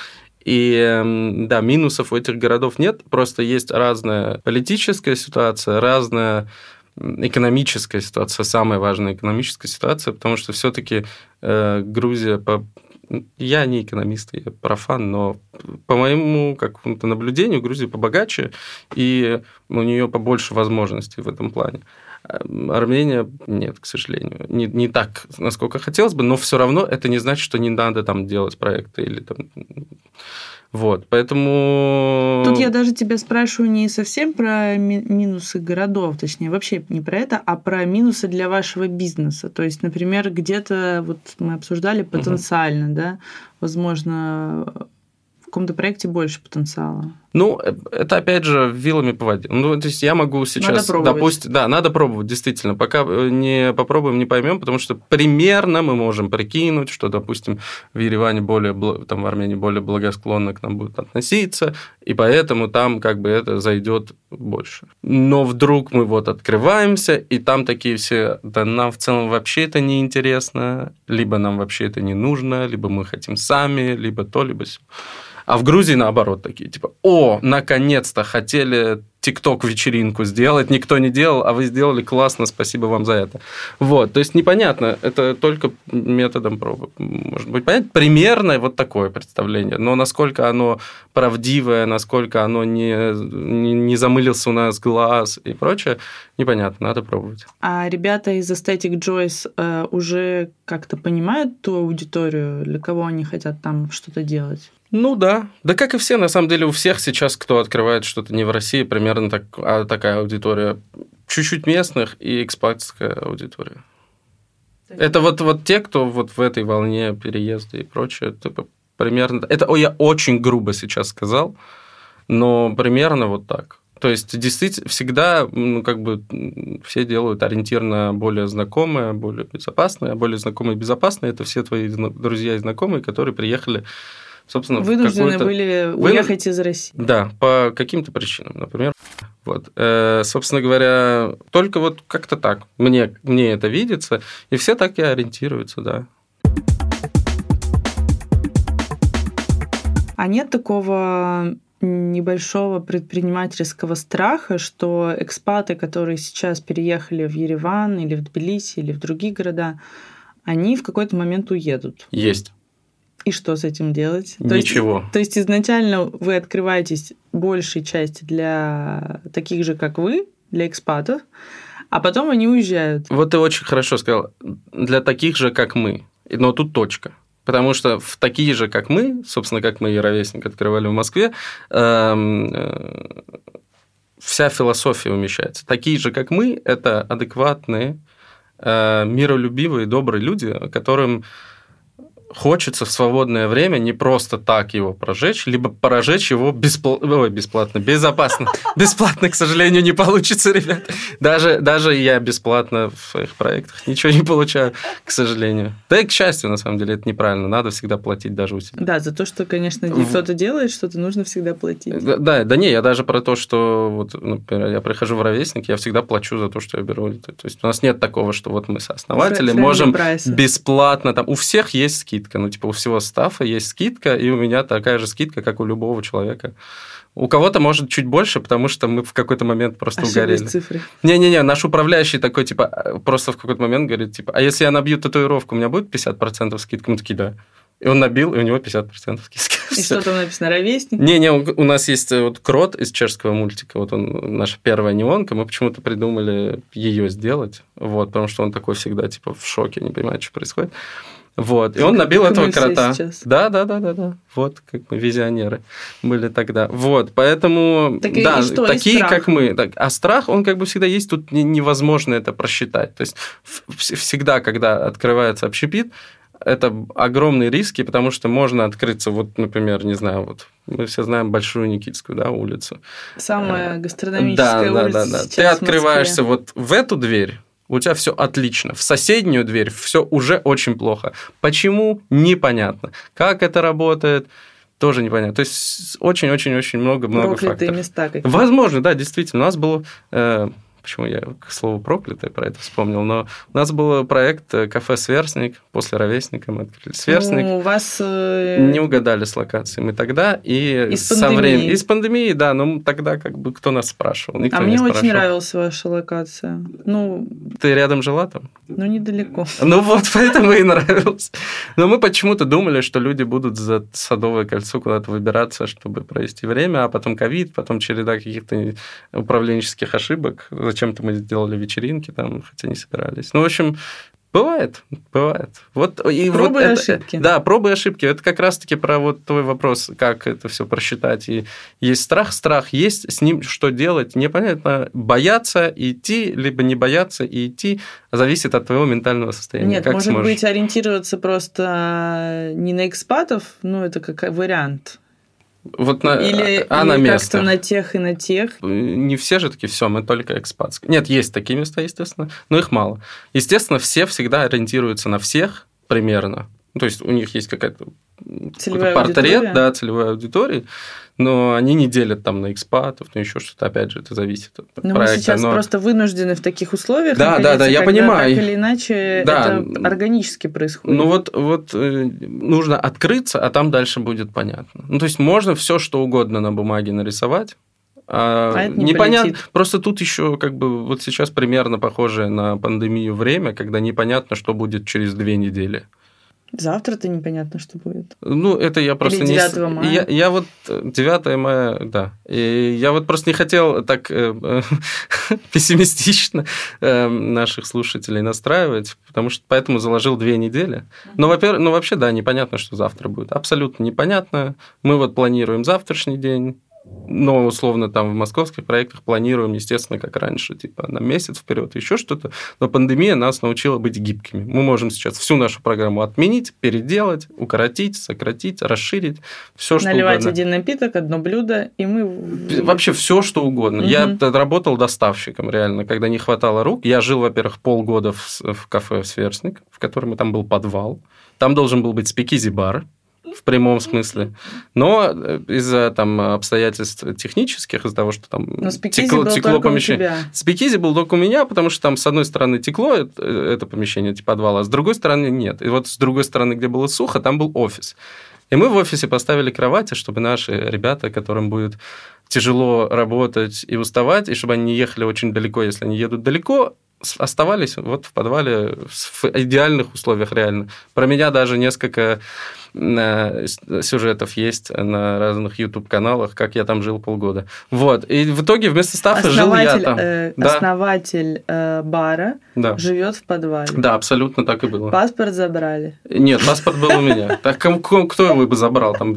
И эм, да, минусов у этих городов нет, просто есть разная политическая ситуация, разная экономическая ситуация, самая важная экономическая ситуация, потому что все-таки э, Грузия по я не экономист, я профан, но по моему какому-то наблюдению Грузия побогаче, и у нее побольше возможностей в этом плане. Армения нет, к сожалению. Не, не так, насколько хотелось бы, но все равно это не значит, что не надо там делать проекты или там вот, поэтому... Тут я даже тебя спрашиваю не совсем про ми- минусы городов, точнее, вообще не про это, а про минусы для вашего бизнеса. То есть, например, где-то, вот мы обсуждали потенциально, угу. да, возможно, в каком-то проекте больше потенциала. Ну, э, это опять же вилами по воде. Ну, то есть я могу сейчас, допустим, да, надо пробовать, действительно. Пока э, не попробуем, не поймем, потому что примерно мы можем прикинуть, что, допустим, в Ереване более, там в Армении более благосклонно к нам будут относиться, и поэтому там как бы это зайдет больше. Но вдруг мы вот открываемся, и там такие все, да нам в целом вообще это не интересно, либо нам вообще это не нужно, либо мы хотим сами, либо то, либо все. А в Грузии наоборот такие, типа, о, наконец-то хотели ТикТок-вечеринку сделать, никто не делал, а вы сделали классно, спасибо вам за это. Вот, то есть непонятно, это только методом пробы. Может быть, понятно, примерно вот такое представление, но насколько оно правдивое, насколько оно не, не, не замылился у нас глаз и прочее, непонятно, надо пробовать. А ребята из Aesthetic Joyce э, уже как-то понимают ту аудиторию, для кого они хотят там что-то делать? Ну да. Да как и все, на самом деле, у всех сейчас, кто открывает что-то не в России, примерно так, а такая аудитория. Чуть-чуть местных и экспатская аудитория. Так. Это вот, вот те, кто вот в этой волне переезда и прочее, типа, примерно... Это о, я очень грубо сейчас сказал, но примерно вот так. То есть, действительно, всегда, ну, как бы, все делают ориентир на более знакомые, более безопасные, а более знакомые и безопасные – это все твои друзья и знакомые, которые приехали собственно, вынуждены были уехать из России. Да, по каким-то причинам, например. Вот, э, собственно говоря, только вот как-то так мне мне это видится, и все так и ориентируются, да. А нет такого небольшого предпринимательского страха, что экспаты, которые сейчас переехали в Ереван или в Тбилиси или в другие города, они в какой-то момент уедут. Есть. И что с этим делать? Ничего. То есть, то есть изначально вы открываетесь большей части для таких же, как вы, для экспатов, а потом они уезжают. Вот ты очень хорошо сказал. Для таких же, как мы. Но тут точка. Потому что в такие же, как мы, собственно, как мы и ровесник открывали в Москве, эм, э, вся философия умещается. Такие же, как мы, это адекватные, э, миролюбивые, добрые люди, которым хочется в свободное время не просто так его прожечь, либо прожечь его бесплатно, Ой, бесплатно, безопасно. <laughs> Бесплатно, к сожалению, не получится, ребят. Даже, даже я бесплатно в своих проектах ничего не получаю, к сожалению. Да и к счастью, на самом деле, это неправильно. Надо всегда платить даже у себя. Да, за то, что, конечно, кто-то делает, что-то нужно всегда платить. Да, да не, я даже про то, что вот, например, я прихожу в ровесник, я всегда плачу за то, что я беру. То есть у нас нет такого, что вот мы сооснователи, можем бесплатно, там у всех есть скидка. Ну, типа, у всего стафа есть скидка, и у меня такая же скидка, как у любого человека. У кого-то может чуть больше, потому что мы в какой-то момент просто Ошиблись угорели. цифры. Не-не-не, наш управляющий такой, типа, просто в какой-то момент говорит, типа, а если я набью татуировку, у меня будет 50% скидка? Мы такие, да. И он набил, и у него 50% скидки. И что там написано, ровесник? Не-не, у нас есть э, вот крот из чешского мультика, вот он, наша первая неонка, мы почему-то придумали ее сделать, вот, потому что он такой всегда, типа, в шоке, не понимает, что происходит. Вот. И он набил как этого крота. Да, да, да, да, да. Вот как мы визионеры были тогда. Вот, поэтому так да, что, такие как мы. Так, а страх, он как бы всегда есть, тут невозможно это просчитать. То есть всегда, когда открывается общепит, это огромные риски, потому что можно открыться, вот, например, не знаю, вот мы все знаем Большую Никитскую, да, улицу. Самая гастрономическая да, улица. Да, да, да. Ты открываешься вот в эту дверь, у тебя все отлично. В соседнюю дверь все уже очень плохо. Почему? Непонятно. Как это работает? Тоже непонятно. То есть очень-очень-очень много-много факторов. места какие-то. Возможно, да, действительно. У нас было э, почему я к слову проклятое про это вспомнил, но у нас был проект э, «Кафе Сверстник», после «Ровесника» мы открыли «Сверстник». Ну, у вас... Э... Не угадали с локацией мы тогда, и из со временем... Из пандемии, да, но тогда как бы кто нас спрашивал? Никто а не мне спрашивал. очень нравилась ваша локация. Ну... Ты рядом жила там? Ну, недалеко. <laughs> Ну вот, поэтому и нравилось. Но мы почему-то думали, что люди будут за Садовое кольцо куда-то выбираться, чтобы провести время, а потом ковид, потом череда каких-то управленческих ошибок. Зачем-то мы сделали вечеринки там, хотя не собирались. Ну, в общем, Бывает, бывает. Вот, и пробы вот и это, ошибки. Да, пробы и ошибки. Это как раз-таки про вот твой вопрос, как это все просчитать. И есть страх, страх есть, с ним что делать, непонятно. Бояться идти, либо не бояться и идти, зависит от твоего ментального состояния. Нет, как может сможешь. быть, ориентироваться просто не на экспатов, ну, это как вариант. Вот на, Или, а или на как-то место. на тех и на тех. Не все же такие, все, мы только экспатские. Нет, есть такие места, естественно, но их мало. Естественно, все всегда ориентируются на всех примерно. То есть у них есть какая-то портрет, аудитория. да, целевой аудитории, но они не делят там на экспатов, ну еще что-то, опять же, это зависит от Но мы проекта. сейчас но- просто вынуждены в таких условиях. Да, да, да, я понимаю. Так или иначе, Да. это органически происходит. Ну вот, вот э, нужно открыться, а там дальше будет понятно. Ну, то есть можно все что угодно на бумаге нарисовать. А А не непонятно. полетит. Просто тут еще как бы вот сейчас примерно похожее на пандемию время, когда непонятно, что будет через две недели. Завтра-то непонятно, что будет. Ну, это я просто Или не... 9 мая. Я, я вот... э, 9 мая, да. И я вот просто не хотел так э, э, <laughs> пессимистично э, наших слушателей настраивать, потому что поэтому заложил две недели. Но, во-первых, ну, вообще, да, непонятно, что завтра будет. Абсолютно непонятно. Мы вот планируем завтрашний день, но условно там в московских проектах планируем, естественно, как раньше, типа на месяц вперед, еще что-то. Но пандемия нас научила быть гибкими. Мы можем сейчас всю нашу программу отменить, переделать, укоротить, сократить, расширить, все что Наливать угодно. один напиток, одно блюдо, и мы... Вообще все, что угодно. Мгм. Я работал доставщиком, реально, когда не хватало рук. Я жил, во-первых, полгода в, в кафе «Сверстник», в котором там был подвал. Там должен был быть спикизи-бар, в прямом смысле. Но э, из-за там обстоятельств технических, из-за того, что там Но спикизи был только у помещение. Спикизи был только у меня, потому что там с одной стороны текло это, это помещение, типа подвала, а с другой стороны нет. И вот с другой стороны, где было сухо, там был офис. И мы в офисе поставили кровати, чтобы наши ребята, которым будет тяжело работать и уставать, и чтобы они не ехали очень далеко, если они едут далеко, оставались вот в подвале в идеальных условиях реально. Про меня даже несколько э, сюжетов есть на разных YouTube-каналах, как я там жил полгода. Вот. И в итоге вместо стафа жил я Основатель, там. э, Да. основатель э, бара Да. живет в подвале. да, абсолютно так и было. Паспорт забрали. Нет, паспорт был у меня. Так кто его бы забрал? Там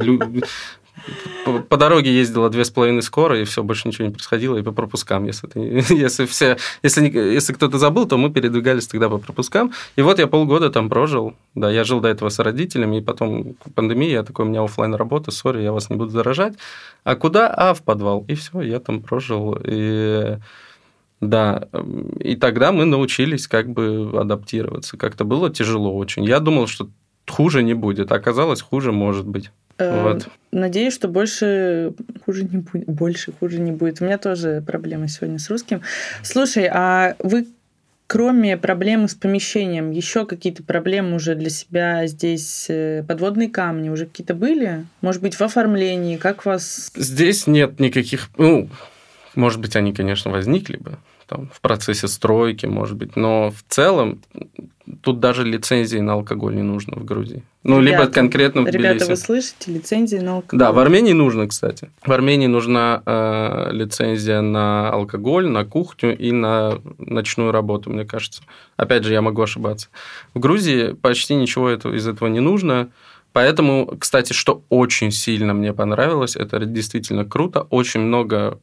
по, по дороге ездила две с половиной скорых, и все, больше ничего не происходило, и по пропускам. Если, ты <laughs> если, все, если, если кто-то забыл, то мы передвигались тогда по пропускам. И вот я полгода там прожил. Да, я жил до этого с родителями, и потом пандемия, я такой, у меня оффлайн работа, sorry, я вас не буду заражать. А куда? А, в подвал. И все, я там прожил. И да, и тогда мы научились как бы адаптироваться. Как-то было тяжело очень. Я думал, что хуже не будет, а оказалось, хуже может быть. Э, Вот. Надеюсь, что больше хуже не будет. Больше хуже не будет. У меня тоже проблемы сегодня с русским. Слушай, а вы кроме проблемы с помещением, еще какие-то проблемы уже для себя здесь, э, подводные камни уже какие-то были? Может быть, в оформлении? Как вас... Здесь нет никаких... Ну, может быть, они, конечно, возникли бы там, в процессе стройки, может быть, но в целом тут даже лицензии на алкоголь не нужно в Грузии. Ну, либо Ребята, конкретно в Ребята, Тбилиси. вы слышите? Лицензии на алкоголь. Да, в Армении нужно, кстати. В Армении нужна э, лицензия на алкоголь, на кухню и на ночную работу, мне кажется. Опять же, я могу ошибаться. В Грузии почти ничего этого, из этого не нужно. Поэтому, кстати, что очень сильно мне понравилось, это действительно круто. Очень много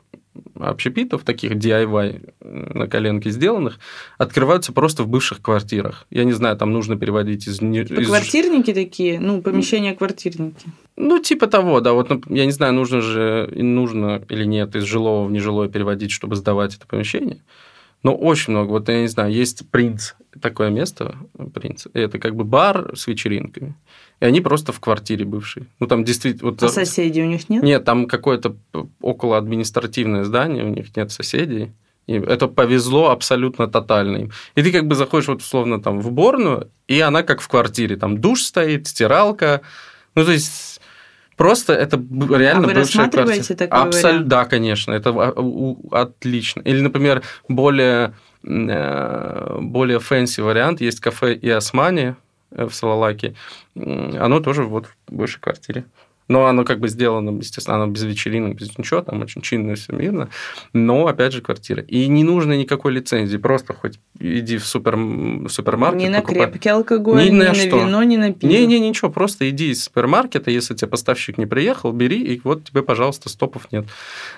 общепитов, таких DIY на коленке сделанных, открываются просто в бывших квартирах. Я не знаю, там нужно переводить из... Типа из- Квартирники такие, ну, помещения квартирники. ну, типа того, да. Вот, нап- я не знаю, нужно же, нужно или нет из жилого в нежилое переводить, чтобы сдавать это помещение. Но очень много. Вот я не знаю, есть принц, такое место, принц. Это как бы бар с вечеринками. И они просто в квартире бывшей. Ну, там действительно... Вот, А соседей у них нет? Нет, там какое-то около административное здание, у них нет соседей. И это повезло абсолютно тотально им. И ты как бы заходишь вот условно там в уборную, и она как в квартире. Там душ стоит, стиралка. Ну, то есть Просто это реально а вы бывшая квартира. Такой Абсолютно, да, конечно, это отлично. Или, например, более более fancy вариант есть кафе и Османи в Салалаке. Оно тоже вот в бывшей квартире. Но оно как бы сделано, естественно, оно без вечеринок, без ничего, там очень чинно все мирно. Но, опять же, квартира. И не нужно никакой лицензии, просто хоть иди в, супер, супермаркет. Не на покупай. крепкий алкоголь, ни, ни на, на что. вино, ни на пиво. Не, не, ничего, просто иди из супермаркета, если тебе поставщик не приехал, бери, и вот тебе, пожалуйста, стопов нет.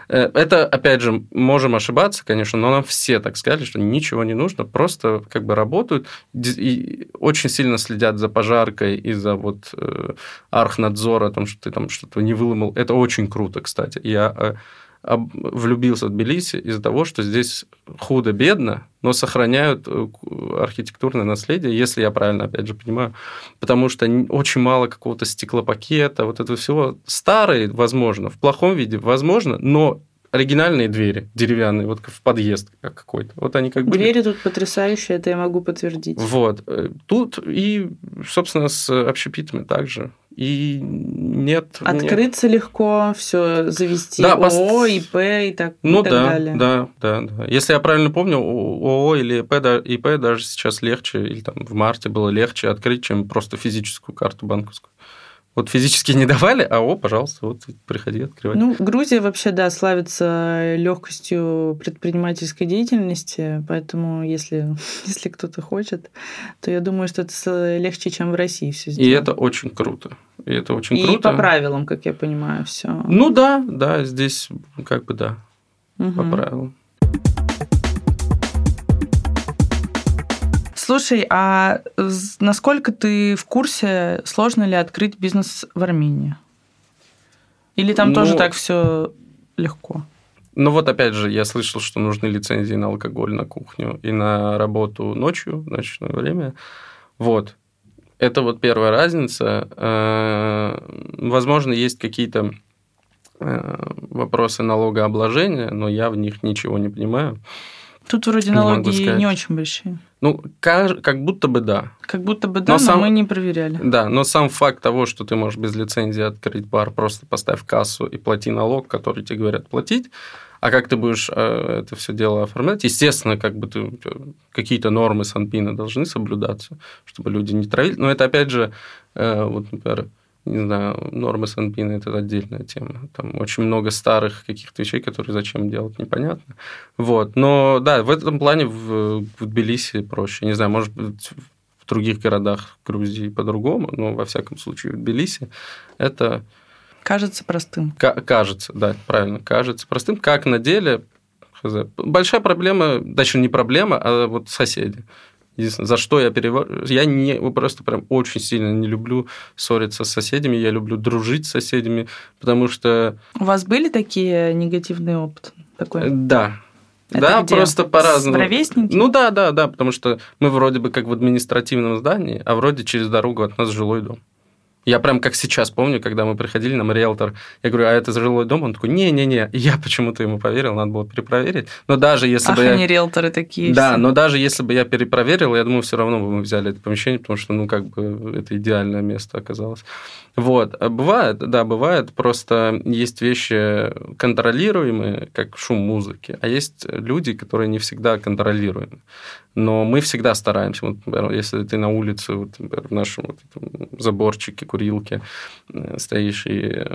Э, это, опять же, можем ошибаться, конечно, но нам все так сказали, что ничего не нужно, просто как бы работают и очень сильно следят за пожаркой и за вот э, архнадзора, о том, что ты там что-то не выломал. Это очень круто, кстати. Я э, влюбился в Тбилиси из-за того, что здесь худо-бедно, но сохраняют э, архитектурное наследие, если я правильно, опять же, понимаю, потому что очень мало какого-то стеклопакета, вот этого всего. Старые, возможно, в плохом виде, возможно, но оригинальные двери деревянные, вот в подъезд какой-то. Вот они как бы... Двери тут потрясающие, это я могу подтвердить. Вот. Э, тут и, собственно, с общепитами также. И нет... Открыться нет. легко, все завести да, ООО, ИП и так, ну, и так да, далее. Да, да, да. Если я правильно помню, ООО или ИП, ИП даже сейчас легче, или там в марте было легче открыть, чем просто физическую карту банковскую. Вот физически не давали, а о, пожалуйста, вот приходи открывать. Ну, Грузия вообще, да, славится легкостью предпринимательской деятельности, поэтому если, <laughs> если кто-то хочет, то я думаю, что это легче, чем в России все сделать. И это очень круто. И это очень и круто. И по правилам, как я понимаю, все. Ну да, да, здесь как бы да, угу. по правилам. Слушай, а насколько ты в курсе, сложно ли открыть бизнес в Армении? Или там ну, тоже так все легко? Ну вот опять же, я слышал, что нужны лицензии на алкоголь, на кухню и на работу ночью, в ночное время. Вот. Это вот первая разница. Э, возможно, есть какие-то э, вопросы налогообложения, но я в них ничего не понимаю. Тут вроде налоги не, очень большие. Ну, как будто бы да. Как будто бы да, но, но сам, мы не проверяли. Да, но сам факт того, что ты можешь без лицензии открыть бар, просто поставь кассу и плати налог, который тебе говорят платить, а как ты будешь э, это все дело оформлять? Естественно, как бы ты какие-то нормы Санпина должны соблюдаться, чтобы люди не травили. Но это опять же, э, вот, например, не знаю, нормы Санпина – это отдельная тема. Там очень много старых каких-то вещей, которые зачем делать, непонятно. Вот. Но да, в этом плане в, в Тбилиси проще. Не знаю, может быть, в других городах Грузии по-другому, но во всяком случае в Тбилиси это... Кажется простым. кажется, да, правильно, кажется простым. Как на деле, большая проблема, даже не проблема, а вот соседи. Единственное, за что я перевожу... Я не, просто прям очень сильно не люблю ссориться с соседями, я люблю дружить с соседями, потому что... У вас были такие негативные опыты? Такой? Да, это да, где? просто по-разному. Ровесники? Ну да, да, да, потому что мы вроде бы как в административном здании, а вроде через дорогу от нас жилой дом. Я прям как сейчас помню, когда мы приходили, нам риэлтор, я говорю, а это жилой дом? Он такой, не-не-не. Я почему-то ему поверил, надо было перепроверить. Но даже если Ах, бы они я... риэлторы такие Да, все. но даже если бы я перепроверил, я думаю, все равно бы мы взяли это помещение, потому что, ну, как бы это идеальное место оказалось. Вот. А бывает, да, бывает. Просто есть вещи контролируемые, как шум музыки, а есть люди, которые не всегда контролируемы. Но мы всегда стараемся. Вот, например, если ты на улице, вот, например, в нашем вот этом заборчике, курилке э, стоишь и э,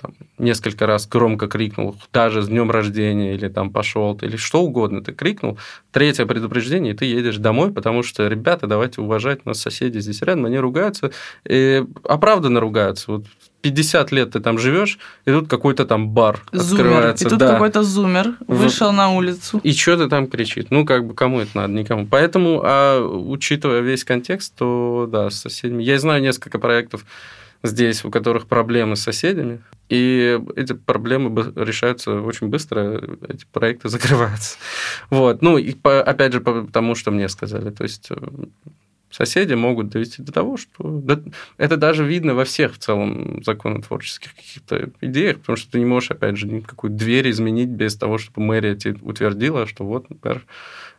там, несколько раз громко крикнул, даже с днем рождения, или там пошел, или что угодно, ты крикнул, третье предупреждение, и ты едешь домой, потому что, ребята, давайте уважать нас соседи здесь рядом, они ругаются, и оправданно ругаются. Вот 50 лет ты там живешь, и тут какой-то там бар зумер. открывается. И тут да. какой-то зумер вышел вот. на улицу. И что ты там кричит? Ну, как бы, кому это надо? Никому. Поэтому, а учитывая весь контекст, то, да, с соседями... Я знаю несколько проектов здесь, у которых проблемы с соседями, и эти проблемы решаются очень быстро, эти проекты закрываются. <laughs> Вот. Ну, и по, опять же, потому что мне сказали. То есть, э, соседи могут довести до того, что... Это даже видно во всех в целом законотворческих каких-то идеях, потому что ты не можешь, опять же, никакую дверь изменить без того, чтобы мэрия тебе утвердила, что вот, например,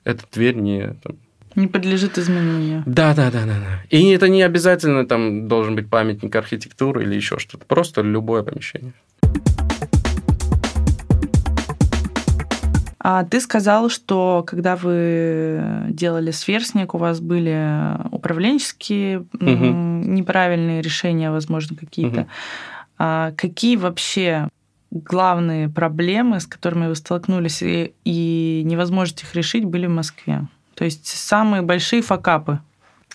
эта дверь не... Там, не подлежит изменению. Да, да, да, да, да. И это не обязательно там должен быть памятник архитектуры или еще что-то. Просто любое помещение. А ты сказал, что когда вы делали сверстник, у вас были управленческие угу. неправильные решения, возможно, какие-то. Угу. А какие вообще главные проблемы, с которыми вы столкнулись, и, и невозможность их решить, были в Москве? То есть самые большие факапы?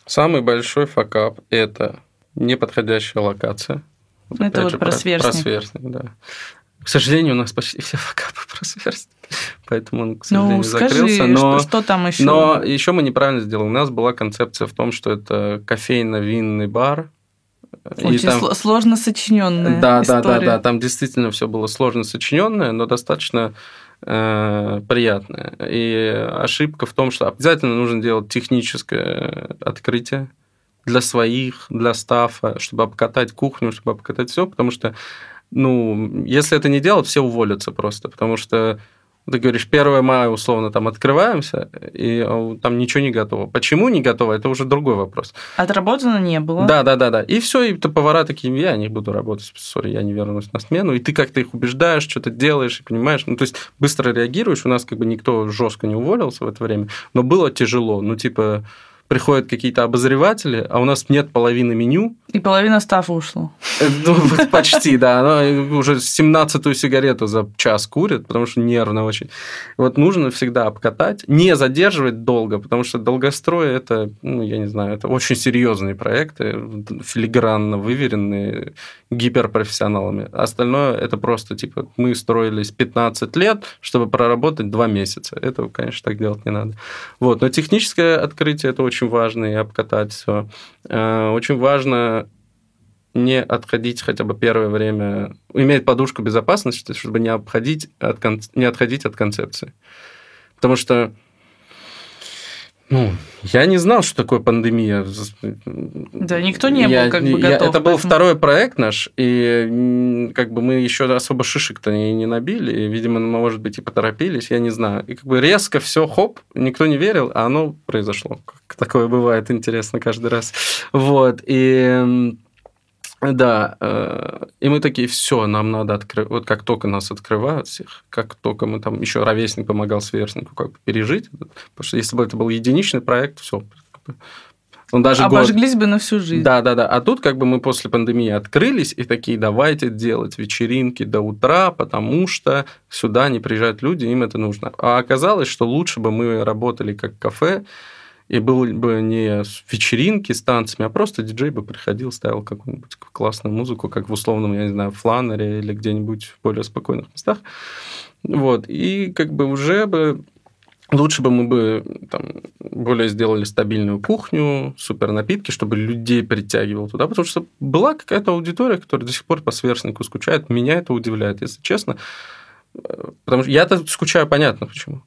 Самый большой факап – это неподходящая локация. Это вот же, про, про сверстник. Про сверстник, да. К сожалению, у нас почти все факапы про сверстник, поэтому он, к сожалению, ну, скажи, закрылся. Но, что, что там еще? Но еще мы неправильно сделали. У нас была концепция в том, что это кофейно-винный бар. Очень там... сложно сочиненная да, история. Да, да, да. Там действительно все было сложно сочиненное, но достаточно э, приятное. И ошибка в том, что обязательно нужно делать техническое открытие для своих, для стафа, чтобы обкатать кухню, чтобы обкатать все, потому что ну, если это не делать, все уволятся просто, потому что ты говоришь, 1 мая, условно, там открываемся, и а, там ничего не готово. Почему не готово, это уже другой вопрос. Отработано не было. Да, да, да, да. И все, и повара такие, я не буду работать, сори, я не вернусь на смену. И ты как-то их убеждаешь, что-то делаешь, и понимаешь. Ну, то есть быстро реагируешь. У нас как бы никто жестко не уволился в это время, но было тяжело. Ну, типа, приходят какие-то обозреватели, а у нас нет половины меню. И половина стафа ушло. Э, ну, <laughs> почти, да. Она уже 17-ю сигарету за час курит, потому что нервно очень. Вот нужно всегда обкатать, не задерживать долго, потому что долгострой – это, ну, я не знаю, это очень серьезные проекты, филигранно выверенные, гиперпрофессионалами. Остальное – это просто, типа, мы строились 15 лет, чтобы проработать 2 месяца. Этого, конечно, так делать не надо. Вот. Но техническое открытие – это очень важно и обкатать все. Э, очень важно не отходить хотя бы первое время, иметь подушку безопасности, чтобы не, обходить от, не отходить от концепции. Потому что ну, я не знал, что такое пандемия. Да, никто не я, был как бы готов. Я, это был второй проект наш, и как бы мы еще особо шишек-то не, не набили, и, видимо, может быть, и поторопились, я не знаю. И как бы резко все, хоп, никто не верил, а оно произошло. Такое бывает, интересно каждый раз. Вот, и да, э, и мы такие, все, нам надо открыть. Вот как только нас открывают всех, как только мы там еще ровесник помогал сверстнику как бы пережить, потому что если бы это был единичный проект, все, он даже Обожглись год... бы на всю жизнь. Да, да, да. А тут как бы мы после пандемии открылись и такие, давайте делать вечеринки до утра, потому что сюда не приезжают люди, им это нужно. А оказалось, что лучше бы мы работали как кафе, и был бы не вечеринки с танцами, а просто диджей бы приходил, ставил какую-нибудь классную музыку, как в условном, я не знаю, фланере или где-нибудь в более спокойных местах. Вот. И как бы уже бы Лучше бы мы бы там, более сделали стабильную кухню, супер напитки, чтобы людей притягивал туда, потому что была какая-то аудитория, которая до сих пор по сверстнику скучает. Меня это удивляет, если честно. Э, потому что я-то скучаю, понятно почему.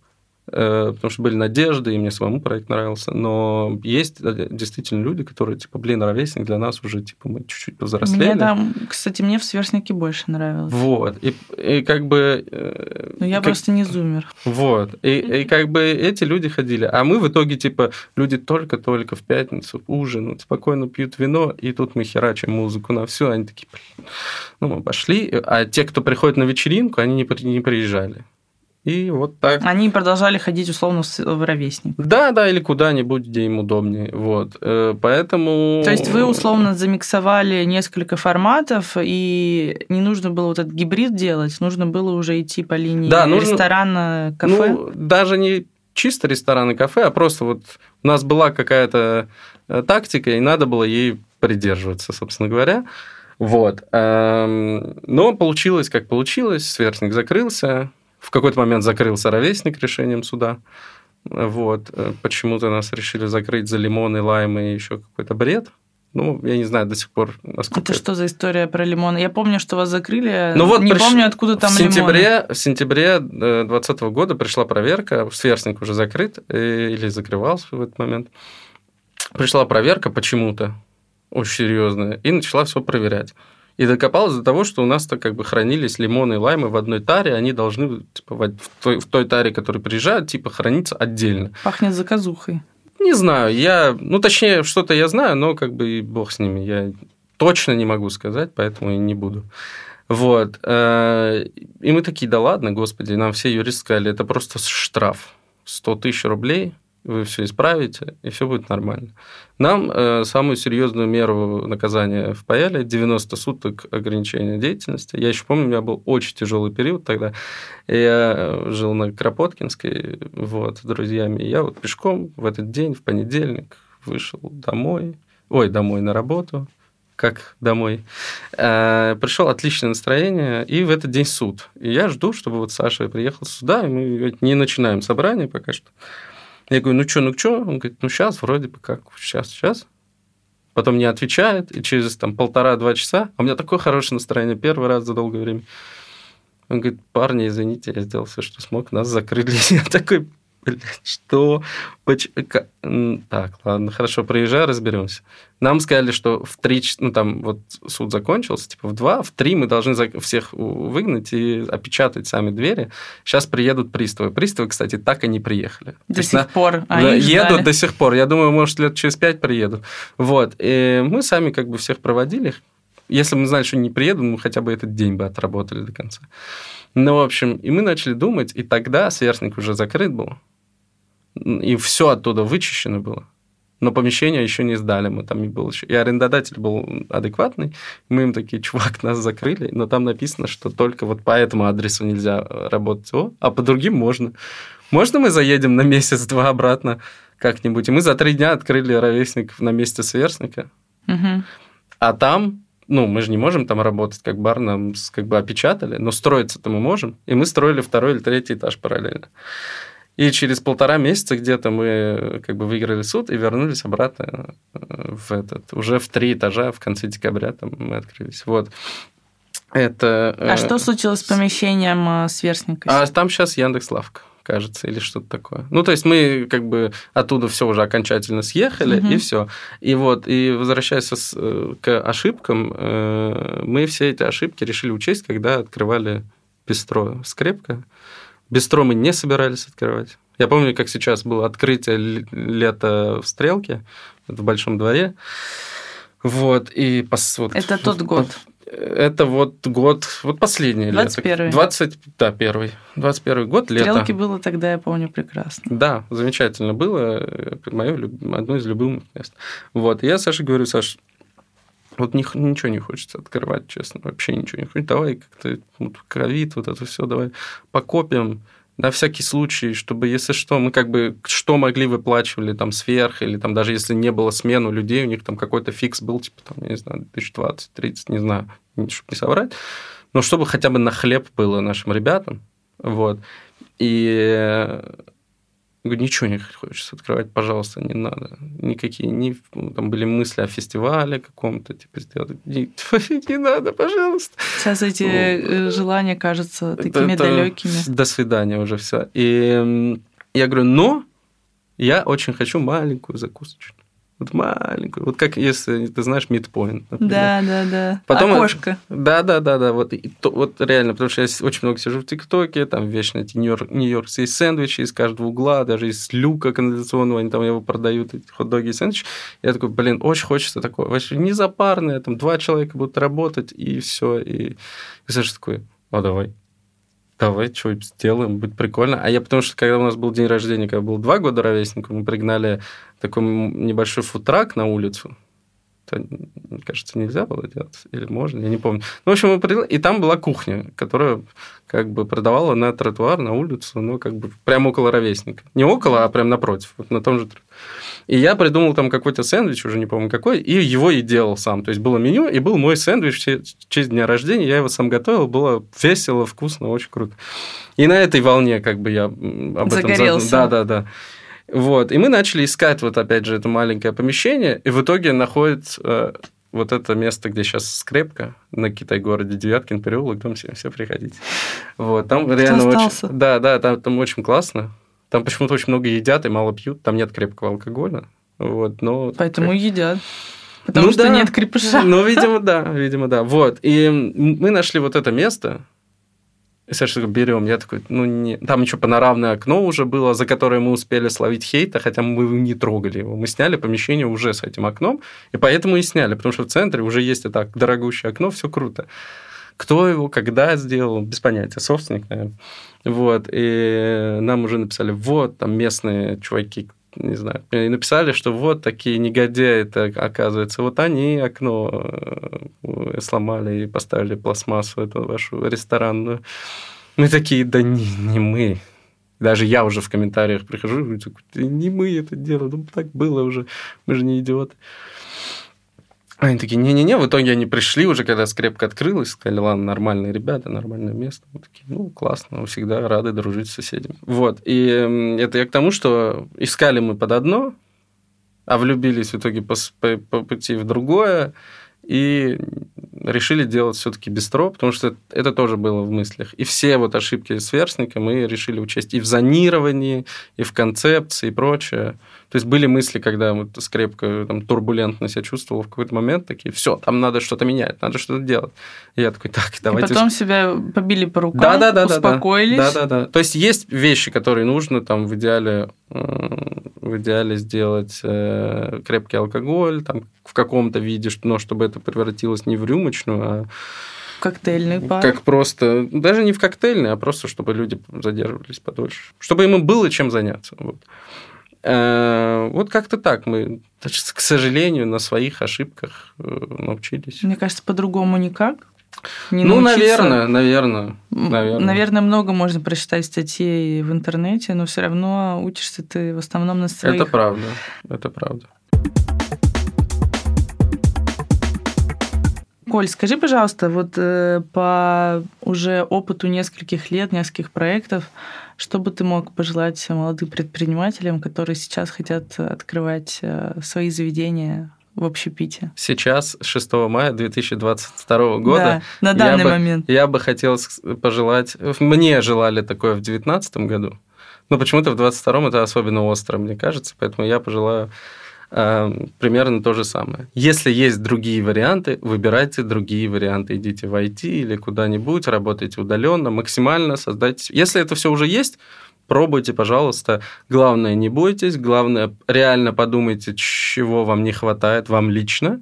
Э, потому что были надежды, и мне самому проект нравился. Но есть э, действительно люди, которые, типа, блин, ровесник для нас уже, типа, мы чуть-чуть повзрослели. Мне там, кстати, мне в сверстнике больше нравилось. Вот. И, и как бы... Ну, я как... просто не зумер. Вот. И, и как бы эти люди ходили. А мы в итоге, типа, люди только-только в пятницу ужинают, спокойно пьют вино, и тут мы херачим музыку на все. Они такие, блин, ну, мы пошли. А те, кто приходит на вечеринку, они не, не приезжали. И вот так. Они продолжали ходить условно в ровесник. Да, да, или куда-нибудь, где им удобнее. Вот. Э, поэтому... То есть вы условно замиксовали несколько форматов, и не нужно было вот этот гибрид делать, нужно было уже идти по линии да, нужно... ресторана, кафе? Ну, даже не чисто ресторан и кафе, а просто вот у нас была какая-то э, тактика, и надо было ей придерживаться, собственно говоря. Вот. Эм, но получилось, как получилось, сверстник закрылся, в какой-то момент закрылся ровесник решением суда. Вот. Э, почему-то нас решили закрыть за лимоны, лаймы и еще какой-то бред. Ну, я не знаю до сих пор, насколько... Это, это... что за история про лимоны? Я помню, что вас закрыли, ну, вот не приш... помню, откуда там в сентябре, лимоны. В сентябре 2020 года пришла проверка, сверстник уже закрыт, э, или закрывался в этот момент. пришла проверка почему-то, очень серьезная, и начала все проверять. И докопалась до того, что у нас-то как бы хранились лимоны и лаймы в одной таре, они должны типа, в, той, в той таре, которая приезжает, типа храниться отдельно. Пахнет заказухой. Не знаю, я, ну точнее, что-то я знаю, но как бы и бог с ними, я точно не могу сказать, поэтому и не буду. Вот. Э, и мы такие, да ладно, господи, нам все юристы сказали, это просто штраф. 100 тысяч рублей, вы все исправите, и все будет нормально. Нам э, самую серьезную меру наказания впаяли 90 суток ограничения деятельности. Я еще помню, у меня был очень тяжелый период тогда. Я жил на Кропоткинской вот, с друзьями. И я вот пешком в этот день, в понедельник, вышел домой. Ой, домой на работу как домой. Э, пришел отличное настроение, и в этот день суд. И я жду, чтобы вот Саша приехал сюда, и мы не начинаем собрание пока что. Я говорю, ну что, ну что? Он говорит, ну сейчас вроде бы как, сейчас, сейчас. Потом не отвечает, и через там полтора-два часа, а у меня такое хорошее настроение, первый раз за долгое время. Он говорит, парни, извините, я сделал все, что смог, нас закрыли. <laughs> Я такой, блядь, что? Так, ладно, хорошо, проезжай, разберемся. Нам сказали, что в три, ну там вот суд закончился, типа в два, в три мы должны всех выгнать и опечатать сами двери. Сейчас приедут приставы. Приставы, кстати, так и не приехали. До сих на... пор. Да, едут ждали. до сих пор. Я думаю, может, лет через пять приедут. Вот. И мы сами как бы всех проводили. Если бы мы знали, что не приедут, мы хотя бы этот день бы отработали до конца. Ну, в общем, и мы начали думать, и тогда сверстник уже закрыт был и все оттуда вычищено было. Но помещение еще не сдали, мы там не было еще. И арендодатель был адекватный, мы им такие, чувак, нас закрыли, но там написано, что только вот по этому адресу нельзя работать, О, а по другим можно. Можно мы заедем на месяц-два обратно как-нибудь? И мы за три дня открыли ровесник на месте сверстника. Угу. А там ну, мы же не можем там работать как бар, нам как бы опечатали, но строиться-то мы можем. И мы строили второй или третий этаж параллельно. И через полтора месяца где-то мы как бы выиграли суд и вернулись обратно э, в этот, уже в три этажа в конце декабря там мы открылись. Вот. Это, а э... что случилось с помещением э, сверстника? А там сейчас Яндекс Лавка кажется, или что-то такое. Ну, то есть мы как бы оттуда все уже окончательно съехали, угу. и все. И вот, и возвращаясь э, к ошибкам, мы все эти ошибки решили учесть, когда открывали бистро «Скрепка». Бистро мы не собирались открывать. Я помню, как сейчас было открытие лета в Стрелке, в Большом дворе. Вот, и пос, вот, Это тот год. Это вот год, вот последний 21 лето. 20 да, первый. 21 год, лето. Стрелки было тогда, я помню, прекрасно. Да, замечательно было. Мое, одно из любимых мест. Вот, и я Саше говорю, Саш, вот ни, ничего не хочется открывать, честно, вообще ничего не хочется. Давай как-то вот, ковид, вот это все, давай покопим на всякий случай, чтобы, если что, мы как бы что могли выплачивали там сверх, или там даже если не было смену людей, у них там какой-то фикс был, типа там, я не знаю, 2020-30, не знаю, чтобы не соврать, но чтобы хотя бы на хлеб было нашим ребятам, вот. И Говорю, ничего не хочется открывать, пожалуйста, не надо. Никакие, не, там были мысли о фестивале каком-то, типа, сделать. Не, <laughs> не надо, пожалуйста. Сейчас эти ну, желания кажутся такими это, далекими. До свидания уже все. И я говорю, но я очень хочу маленькую закусочную. Вот маленькую. Вот как если ты знаешь midpoint. Например. Да, да, да. Потом Окошко. Да, да, да, да. Вот, и, то, вот реально, потому что я очень много сижу в ТикТоке, там вечно эти нью-йоркские сэндвичи из каждого угла, даже из люка канализационного, они там его продают, эти хот-доги и сэндвичи. Я такой, блин, очень хочется такое. Вообще не запарное, там два человека будут работать, и все. И, и Саша такой, а давай давай что сделаем, будет прикольно. А я потому что, когда у нас был день рождения, когда был два года ровесника, мы пригнали такой небольшой футрак на улицу. Это, кажется, нельзя было делать. Или можно, я не помню. Ну, в общем, мы пригнали, и там была кухня, которая как бы продавала на тротуар, на улицу, ну, как бы прямо около ровесника. Не около, а прямо напротив, вот на том же и я придумал там какой-то сэндвич, уже не помню какой, и его и делал сам. То есть было меню, и был мой сэндвич в честь дня рождения. Я его сам готовил, было весело, вкусно, очень круто. И на этой волне как бы я об Загорелся. этом... Да, да, да. Вот. И мы начали искать вот опять же это маленькое помещение, и в итоге находит э, вот это место, где сейчас скрепка на Китай-городе, Девяткин переулок, там все, все приходите. Вот, там Кто реально остался? очень... Да, да, там, там очень классно. Там почему-то очень много едят и мало пьют, там нет крепкого алкоголя. Вот, но... Поэтому как... едят. Потому ну, что да. нет крепыша. Ну, видимо, да, видимо, да. Вот. И мы нашли вот это место, Саша берем. Я такой, ну, не... Там еще панорамное окно уже было, за которое мы успели словить хейта, хотя мы не трогали его. Мы сняли помещение уже с этим окном, и поэтому и сняли, потому что в центре уже есть это дорогущее окно, все круто. Кто его, когда сделал, без понятия, собственник, наверное. Вот, и нам уже написали, вот, там местные чуваки, не знаю, и написали, что вот такие негодяи, это оказывается, вот они окно э, сломали и поставили пластмассу эту вашу ресторанную. Мы такие, да не, не мы. Даже я уже в комментариях прихожу и говорю, не мы это делали, ну так было уже, мы же не идиоты. Они такие, не-не-не, в итоге они пришли уже, когда скрепка открылась, сказали, ладно, нормальные ребята, нормальное место. Мы такие, ну, классно, мы всегда рады дружить с соседями. Вот, и это я к тому, что искали мы под одно, а влюбились в итоге по, по, по пути в другое, и решили делать все-таки бистро, потому что это тоже было в мыслях. И все вот ошибки сверстника мы решили учесть и в зонировании, и в концепции, и прочее. То есть были мысли, когда вот скрепка там, турбулентно себя чувствовал в какой-то момент, такие, все, там надо что-то менять, надо что-то делать. И я такой, так, давайте... И потом себя побили по рукам, да, да, да, успокоились. Да, да, да. То есть есть вещи, которые нужно там в идеале, в идеале сделать э, крепкий алкоголь, там в каком-то виде, но чтобы это превратилось не в рюмочную, а коктейльный бар. Как просто, даже не в коктейльный, а просто, чтобы люди задерживались подольше. Чтобы им было чем заняться. Вот. Э, вот как-то так мы, к сожалению, на своих ошибках э, научились. Мне кажется, по-другому никак. Не ну, наверное, наверное, наверное. Наверное, много можно прочитать статей в интернете, но все равно учишься ты в основном на своих. Это правда, это правда. Коль, скажи, пожалуйста, вот э, по уже опыту нескольких лет, нескольких проектов, что бы ты мог пожелать молодым предпринимателям, которые сейчас хотят открывать э, свои заведения в общепите? Сейчас, 6 мая 2022 года. Да, на данный я бы, момент. Я бы хотел пожелать... Мне желали такое в 2019 году, но почему-то в 2022 это особенно остро, мне кажется, поэтому я пожелаю примерно то же самое. Если есть другие варианты, выбирайте другие варианты. Идите в IT или куда-нибудь, работайте удаленно, максимально создайте. Если это все уже есть, пробуйте, пожалуйста. Главное, не бойтесь. Главное, реально подумайте, чего вам не хватает, вам лично.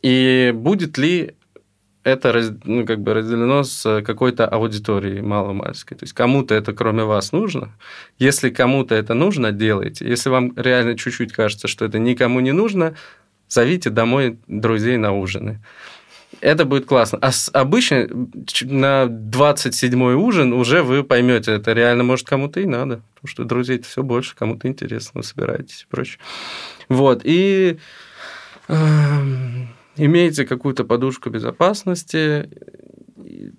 И будет ли это ну, как бы разделено с какой-то аудиторией маломальской. То есть кому-то это кроме вас нужно. Если кому-то это нужно, делайте. Если вам реально чуть-чуть кажется, что это никому не нужно, зовите домой друзей на ужины. Это будет классно. А обычно на 27-й ужин уже вы поймете, это реально может кому-то и надо. Потому что друзей все больше, кому-то интересно, вы собираетесь и прочее. Вот. И эм, имейте какую-то подушку безопасности.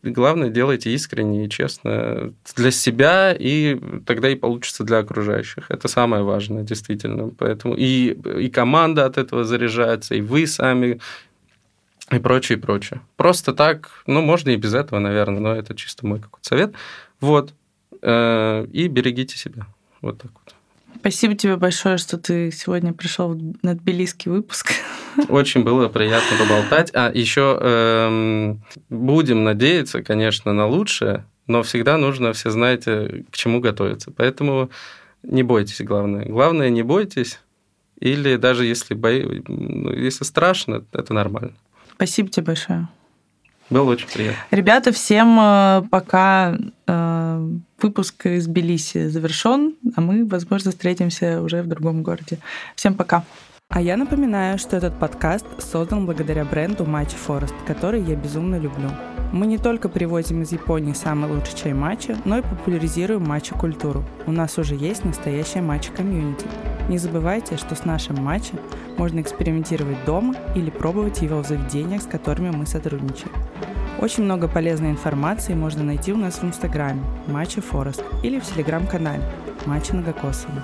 Главное, делайте искренне и честно для себя, и тогда и получится для окружающих. Это самое важное, действительно. Поэтому и, и команда от этого заряжается, и вы сами, и прочее, и прочее. Просто так, ну, можно и без этого, наверное, но это чисто мой какой-то совет. Вот. Э, и берегите себя. Вот так вот. Спасибо тебе большое, что ты сегодня пришел на тбилисский выпуск. Очень было приятно поболтать. А еще эм, будем надеяться, конечно, на лучшее, но всегда нужно, все знаете, к чему готовиться. Поэтому не бойтесь, главное. Главное, не бойтесь. Или даже если, бои... Ну, если страшно, это нормально. Спасибо тебе большое. Было очень приятно. Ребята, всем э, пока э, выпуск из Белиси завершен, а мы, возможно, встретимся уже в другом городе. Всем пока. А я напоминаю, что этот подкаст создан благодаря бренду Matcha Forest, который я безумно люблю. Мы не только привозим из Японии самый лучший чай матча, но и популяризируем матча-культуру. У нас уже есть настоящая матча-комьюнити. Не забывайте, что с нашим матчем можно экспериментировать дома или пробовать его в заведениях, с которыми мы сотрудничаем. Очень много полезной информации можно найти у нас в Инстаграме Матча Форест или в Телеграм-канале Матча Многокосово.